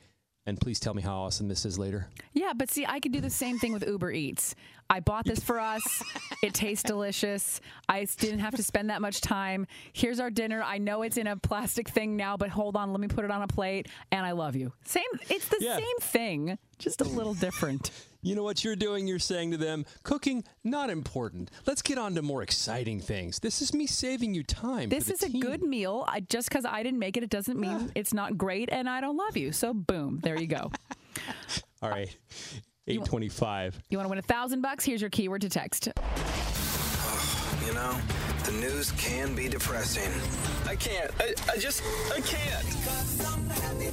And please tell me how awesome this is later. Yeah, but see, I could do the same thing with Uber Eats. I bought this for us. It tastes delicious. I didn't have to spend that much time. Here's our dinner. I know it's in a plastic thing now, but hold on, let me put it on a plate. And I love you. Same. It's the Yeah. same thing, just a little different. You know what you're doing? You're saying to them, cooking, not important. Let's get on to more exciting things. This is me saving you time. This is a good meal. I, just because I didn't make it, it doesn't mean ah. it's not great, and I don't love you. So boom, there you go. All right. 825. You want to win a thousand bucks? Here's your keyword to text. You know, the news can be depressing. I can't. I, I just, I can't.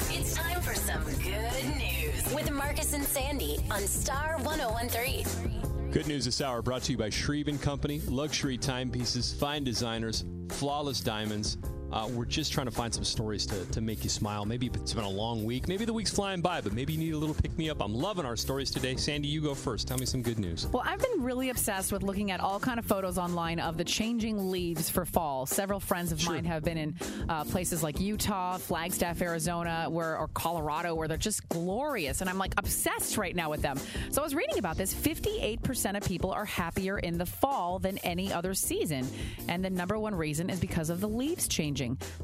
It's time for some good news with Marcus and Sandy on Star 1013. Good news this hour brought to you by Shreve and Company. Luxury timepieces, fine designers, flawless diamonds. Uh, we're just trying to find some stories to, to make you smile. Maybe it's been a long week. Maybe the week's flying by, but maybe you need a little pick me up. I'm loving our stories today. Sandy, you go first. Tell me some good news. Well, I've been really obsessed with looking at all kind of photos online of the changing leaves for fall. Several friends of mine have been in uh, places like Utah, Flagstaff, Arizona, where or Colorado, where they're just glorious, and I'm like obsessed right now with them. So I was reading about this. 58% of people are happier in the fall than any other season, and the number one reason is because of the leaves changing.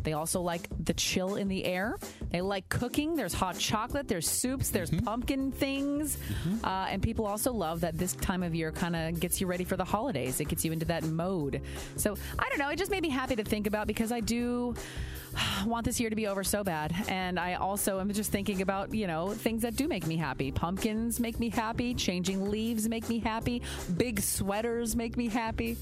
They also like the chill in the air. They like cooking. There's hot chocolate. There's soups. There's pumpkin things, uh, and people also love that this time of year kind of gets you ready for the holidays. It gets you into that mode. So I don't know. It just made me happy to think about because I do want this year to be over so bad, and I also am just thinking about you know things that do make me happy. Pumpkins make me happy. Changing leaves make me happy. Big sweaters make me happy.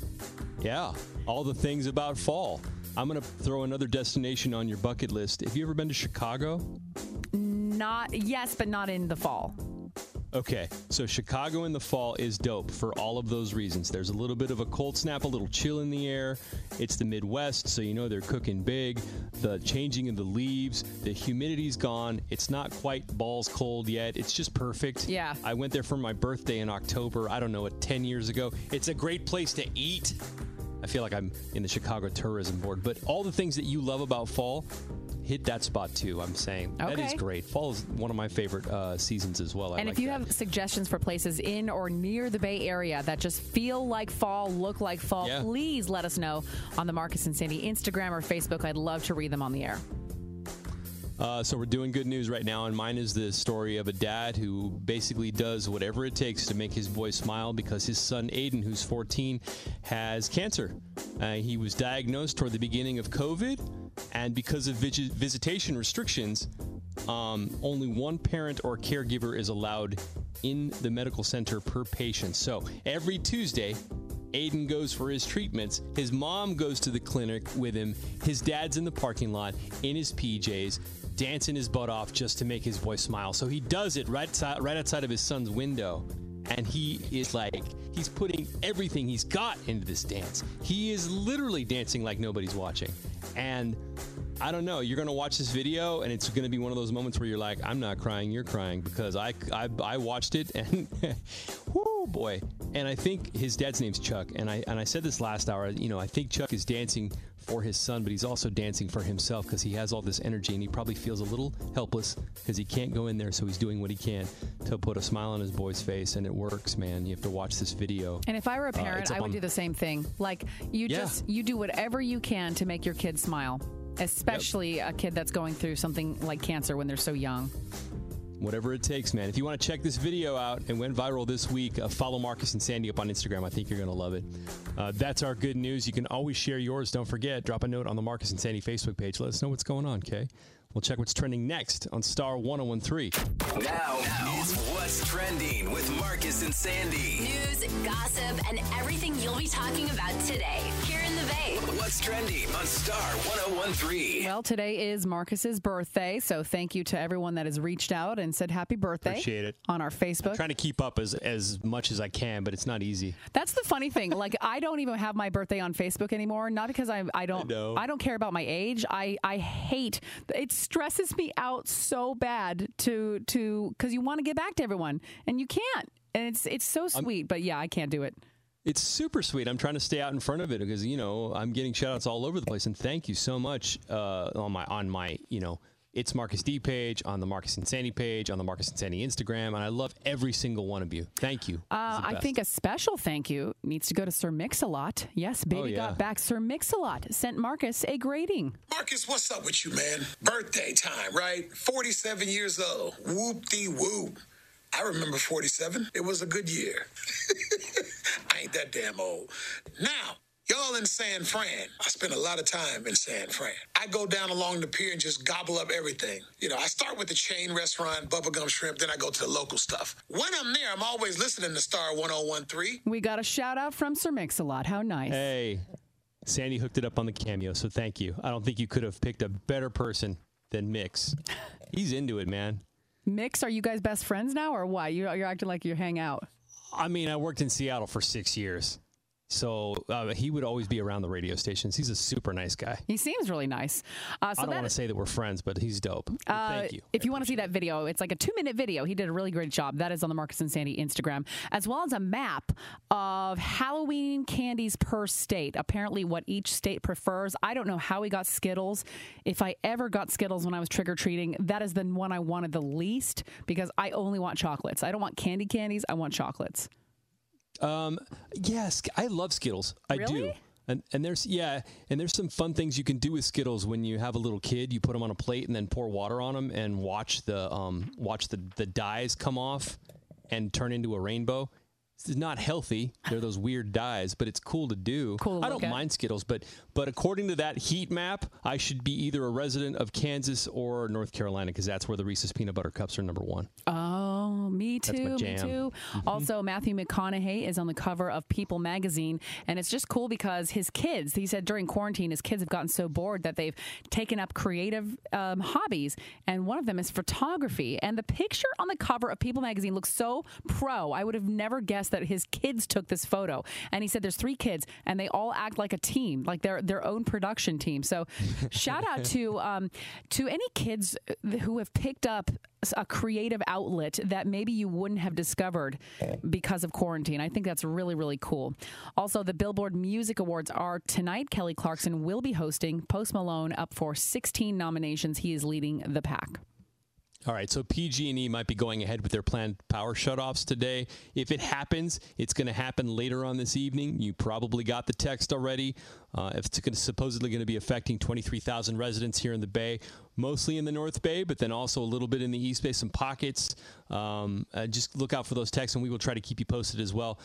Yeah, all the things about fall. I'm going to throw another destination on your bucket list. Have you ever been to Chicago? Not yes, but not in the fall. Okay, so Chicago in the fall is dope for all of those reasons. There's a little bit of a cold snap, a little chill in the air. It's the Midwest, so you know they're cooking big. The changing of the leaves, the humidity's gone. It's not quite balls cold yet. It's just perfect. Yeah. I went there for my birthday in October, I don't know, 10 years ago. It's a great place to eat. I feel like I'm in the Chicago Tourism Board, but all the things that you love about fall, hit that spot too. I'm saying that is great. Fall is one of my favorite uh, seasons as well. I and like if you that. have suggestions for places in or near the Bay Area that just feel like fall, look like fall, Yeah. please let us know on the Marcus and Sandy Instagram or Facebook. I'd love to read them on the air. Uh, so we're doing good news right now, and mine is the story of a dad who basically does whatever it takes to make his boy smile because his son Aiden, who's 14, has cancer. Uh, he was diagnosed toward the beginning of COVID, and because of visi- visitation restrictions, um, only one parent or caregiver is allowed in the medical center per patient. So every Tuesday, Aiden goes for his treatments. His mom goes to the clinic with him. His dad's in the parking lot in his PJs, dancing his butt off just to make his boy smile. So he does it right outside, right outside of his son's window. And he is like, he's putting everything he's got into this dance. He is literally dancing like nobody's watching. And I don't know, you're going to watch this video and it's going to be one of those moments where you're like, I'm not crying, you're crying because I, I, I watched it and whoo boy. And I think his dad's name's Chuck. And I, and I said this last hour, you know, I think Chuck is dancing for his son, but he's also dancing for himself because he has all this energy and he probably feels a little helpless because he can't go in there. So he's doing what he can to put a smile on his boy's face. And it works, man. You have to watch this video. And if I were a Uh, parent, up I would on- do the same thing. Like you Yeah. just you do whatever you can to make your kid smile, especially a kid that's going through something like cancer when they're so young. Whatever it takes, man. If you want to check this video out, and went viral this week. Uh, follow Marcus and Sandy up on Instagram. I think you're going to love it. Uh, that's our good news. You can always share yours. Don't forget, drop a note on the Marcus and Sandy Facebook page. Let us know what's going on, okay? We'll check what's trending next on Star 1013. Now, is what's trending with Marcus and Sandy. News, gossip, and everything you'll be talking about today here in the Bay. What's trending on Star 1013? Well, today is Marcus's birthday, so thank you to everyone that has reached out and said happy birthday. Appreciate it. on our Facebook. Trying to keep up as, as much as I can, but it's not easy. That's the funny thing. Like I don't even have my birthday on Facebook anymore. Not because I I don't know. I don't care about my age. I I hate it stresses me out so bad to to because you want to get back to everyone and you can't. And it's it's so sweet, but yeah, I can't do it. It's super sweet. I'm trying to stay out in front of it because you know I'm getting shout outs all over the place, and thank you so much uh, on my on my you know it's Marcus D page, on the Marcus and Sandy page, on the Marcus and Sandy Instagram, and I love every single one of you. Thank you. Uh, I think a special thank you needs to go to Sir Mix-a-Lot. Yes, baby Oh, yeah. got back. Sir Mix-a-Lot sent Marcus a grading. Marcus, what's up with you, man? Birthday time, right? 47 years old. Whoop de whoop. I remember 47. It was a good year. I ain't that damn old. Now, y'all in San Fran. I spend a lot of time in San Fran. I go down along the pier and just gobble up everything. You know, I start with the chain restaurant, Bubba Gump Shrimp, then I go to the local stuff. When I'm there, I'm always listening to Star 1013. We got a shout out from Sir Mix-a-Lot. How nice. Hey, Sandy hooked it up on the cameo, so thank you. I don't think you could have picked a better person than Mix. He's into it, man. Mix, are you guys best friends now or why? You, you're acting like you hang out. I mean, I worked in Seattle for six years, so uh, he would always be around the radio stations. He's a super nice guy. He seems really nice. Uh, so I don't want to say that we're friends, but he's dope. Uh, Thank you. If you want to see that video, it's like a two minute video. He did a really great job. That is on the Marcus and Sandy Instagram, as well as a map of Halloween candies per state. Apparently, what each state prefers. I don't know how he got Skittles. If I ever got Skittles when I was trick or treating, that is the one I wanted the least because I only want chocolates. I don't want candy candies. I want chocolates. Um, yes, I love Skittles. I do. And, and there's yeah, and there's some fun things you can do with Skittles when you have a little kid. You put them on a plate and then pour water on them and watch the um, watch the the dyes come off and turn into a rainbow. Is not healthy. They're those weird dyes, but it's cool to do. Cool to I don't at. mind Skittles, but but according to that heat map, I should be either a resident of Kansas or North Carolina because that's where the Reese's peanut butter cups are number one. Oh, me too. Me too. Mhm. Also, Matthew McConaughey is on the cover of People magazine, and it's just cool because his kids. He said during quarantine, his kids have gotten so bored that they've taken up creative um, hobbies, and one of them is photography. And the picture on the cover of People magazine looks so pro. I would have never guessed that his kids took this photo. And he said there's three kids, and they all act like a team, like they're their own production team. So, shout out to um, to any kids who have picked up a creative outlet that maybe you wouldn't have discovered because of quarantine. I think that's really, really cool. Also, the Billboard Music Awards are tonight. Kelly Clarkson will be hosting. Post Malone up for 16 nominations. He is leading the pack. All right, so PG&E might be going ahead with their planned power shutoffs today. If it happens, it's going to happen later on this evening. You probably got the text already. Uh, if it's gonna, supposedly going to be affecting 23,000 residents here in the Bay, mostly in the North Bay, but then also a little bit in the East Bay, some pockets. Um, uh, just look out for those texts, and we will try to keep you posted as well.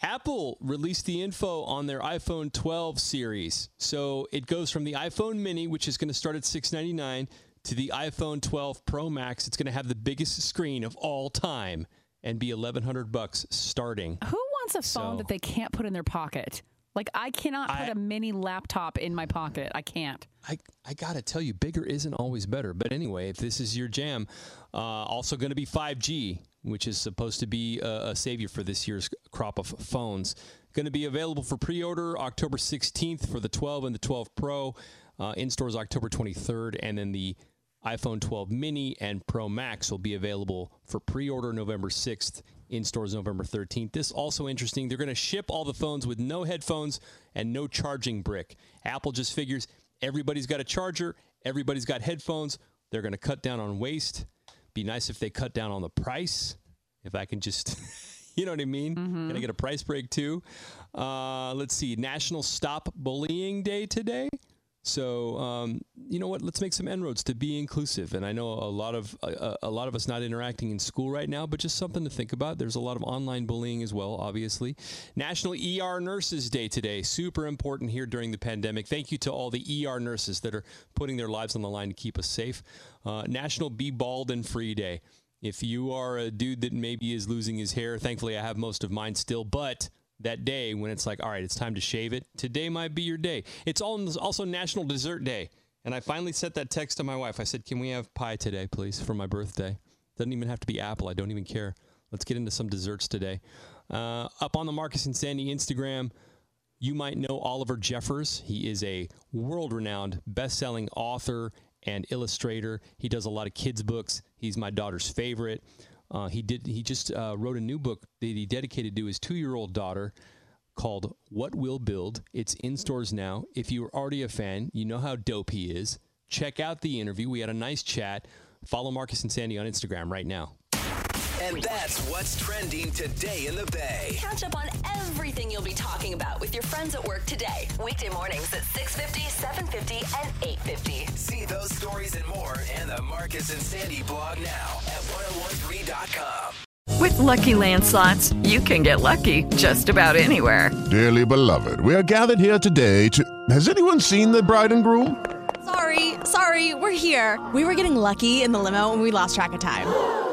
Apple released the info on their iPhone 12 series. So it goes from the iPhone mini, which is going to start at $699, to the iPhone 12 Pro Max. It's going to have the biggest screen of all time and be 1100 bucks starting. Who wants a phone So- that they can't put in their pocket? Like, I cannot put a mini laptop in my pocket. I can't. I, I gotta tell you, bigger isn't always better. But anyway, if this is your jam, uh, also going to be 5G, which is supposed to be a, a savior for this year's crop of phones. Going to be available for pre-order October 16th for the 12 and the 12 Pro. Uh, in stores October 23rd, and then the iPhone 12 Mini and Pro Max will be available for pre-order November 6th. In stores November 13th. This also interesting. They're going to ship all the phones with no headphones and no charging brick. Apple just figures everybody's got a charger, everybody's got headphones. They're going to cut down on waste. Be nice if they cut down on the price. If I can just, you know what I mean? Can I get a price break too? Uh, let's see. National Stop Bullying Day today. So um, you know what? Let's make some inroads to be inclusive. And I know a lot of a, a lot of us not interacting in school right now, but just something to think about. There's a lot of online bullying as well, obviously. National ER Nurses Day today, super important here during the pandemic. Thank you to all the ER nurses that are putting their lives on the line to keep us safe. Uh, National Be Bald and Free Day. If you are a dude that maybe is losing his hair, thankfully I have most of mine still, but that day when it's like, all right, it's time to shave it, today might be your day. It's also National Dessert Day. And I finally sent that text to my wife. I said, can we have pie today, please, for my birthday? Doesn't even have to be apple. I don't even care. Let's get into some desserts today. Uh, up on the Marcus and Sandy Instagram, you might know Oliver Jeffers. He is a world renowned best selling author and illustrator. He does a lot of kids' books. He's my daughter's favorite. Uh, he did. He just uh, wrote a new book that he dedicated to his two-year-old daughter, called "What We'll Build." It's in stores now. If you're already a fan, you know how dope he is. Check out the interview. We had a nice chat. Follow Marcus and Sandy on Instagram right now. And that's what's trending today in the Bay. Catch up on everything you'll be talking about with your friends at work today. Weekday mornings at 6.50, 7.50, and 8.50. See those stories and more in the Marcus and Sandy blog now at 1013.com. With Lucky Land slots, you can get lucky just about anywhere. Dearly beloved, we are gathered here today to. Has anyone seen the bride and groom? Sorry, sorry, we're here. We were getting lucky in the limo and we lost track of time.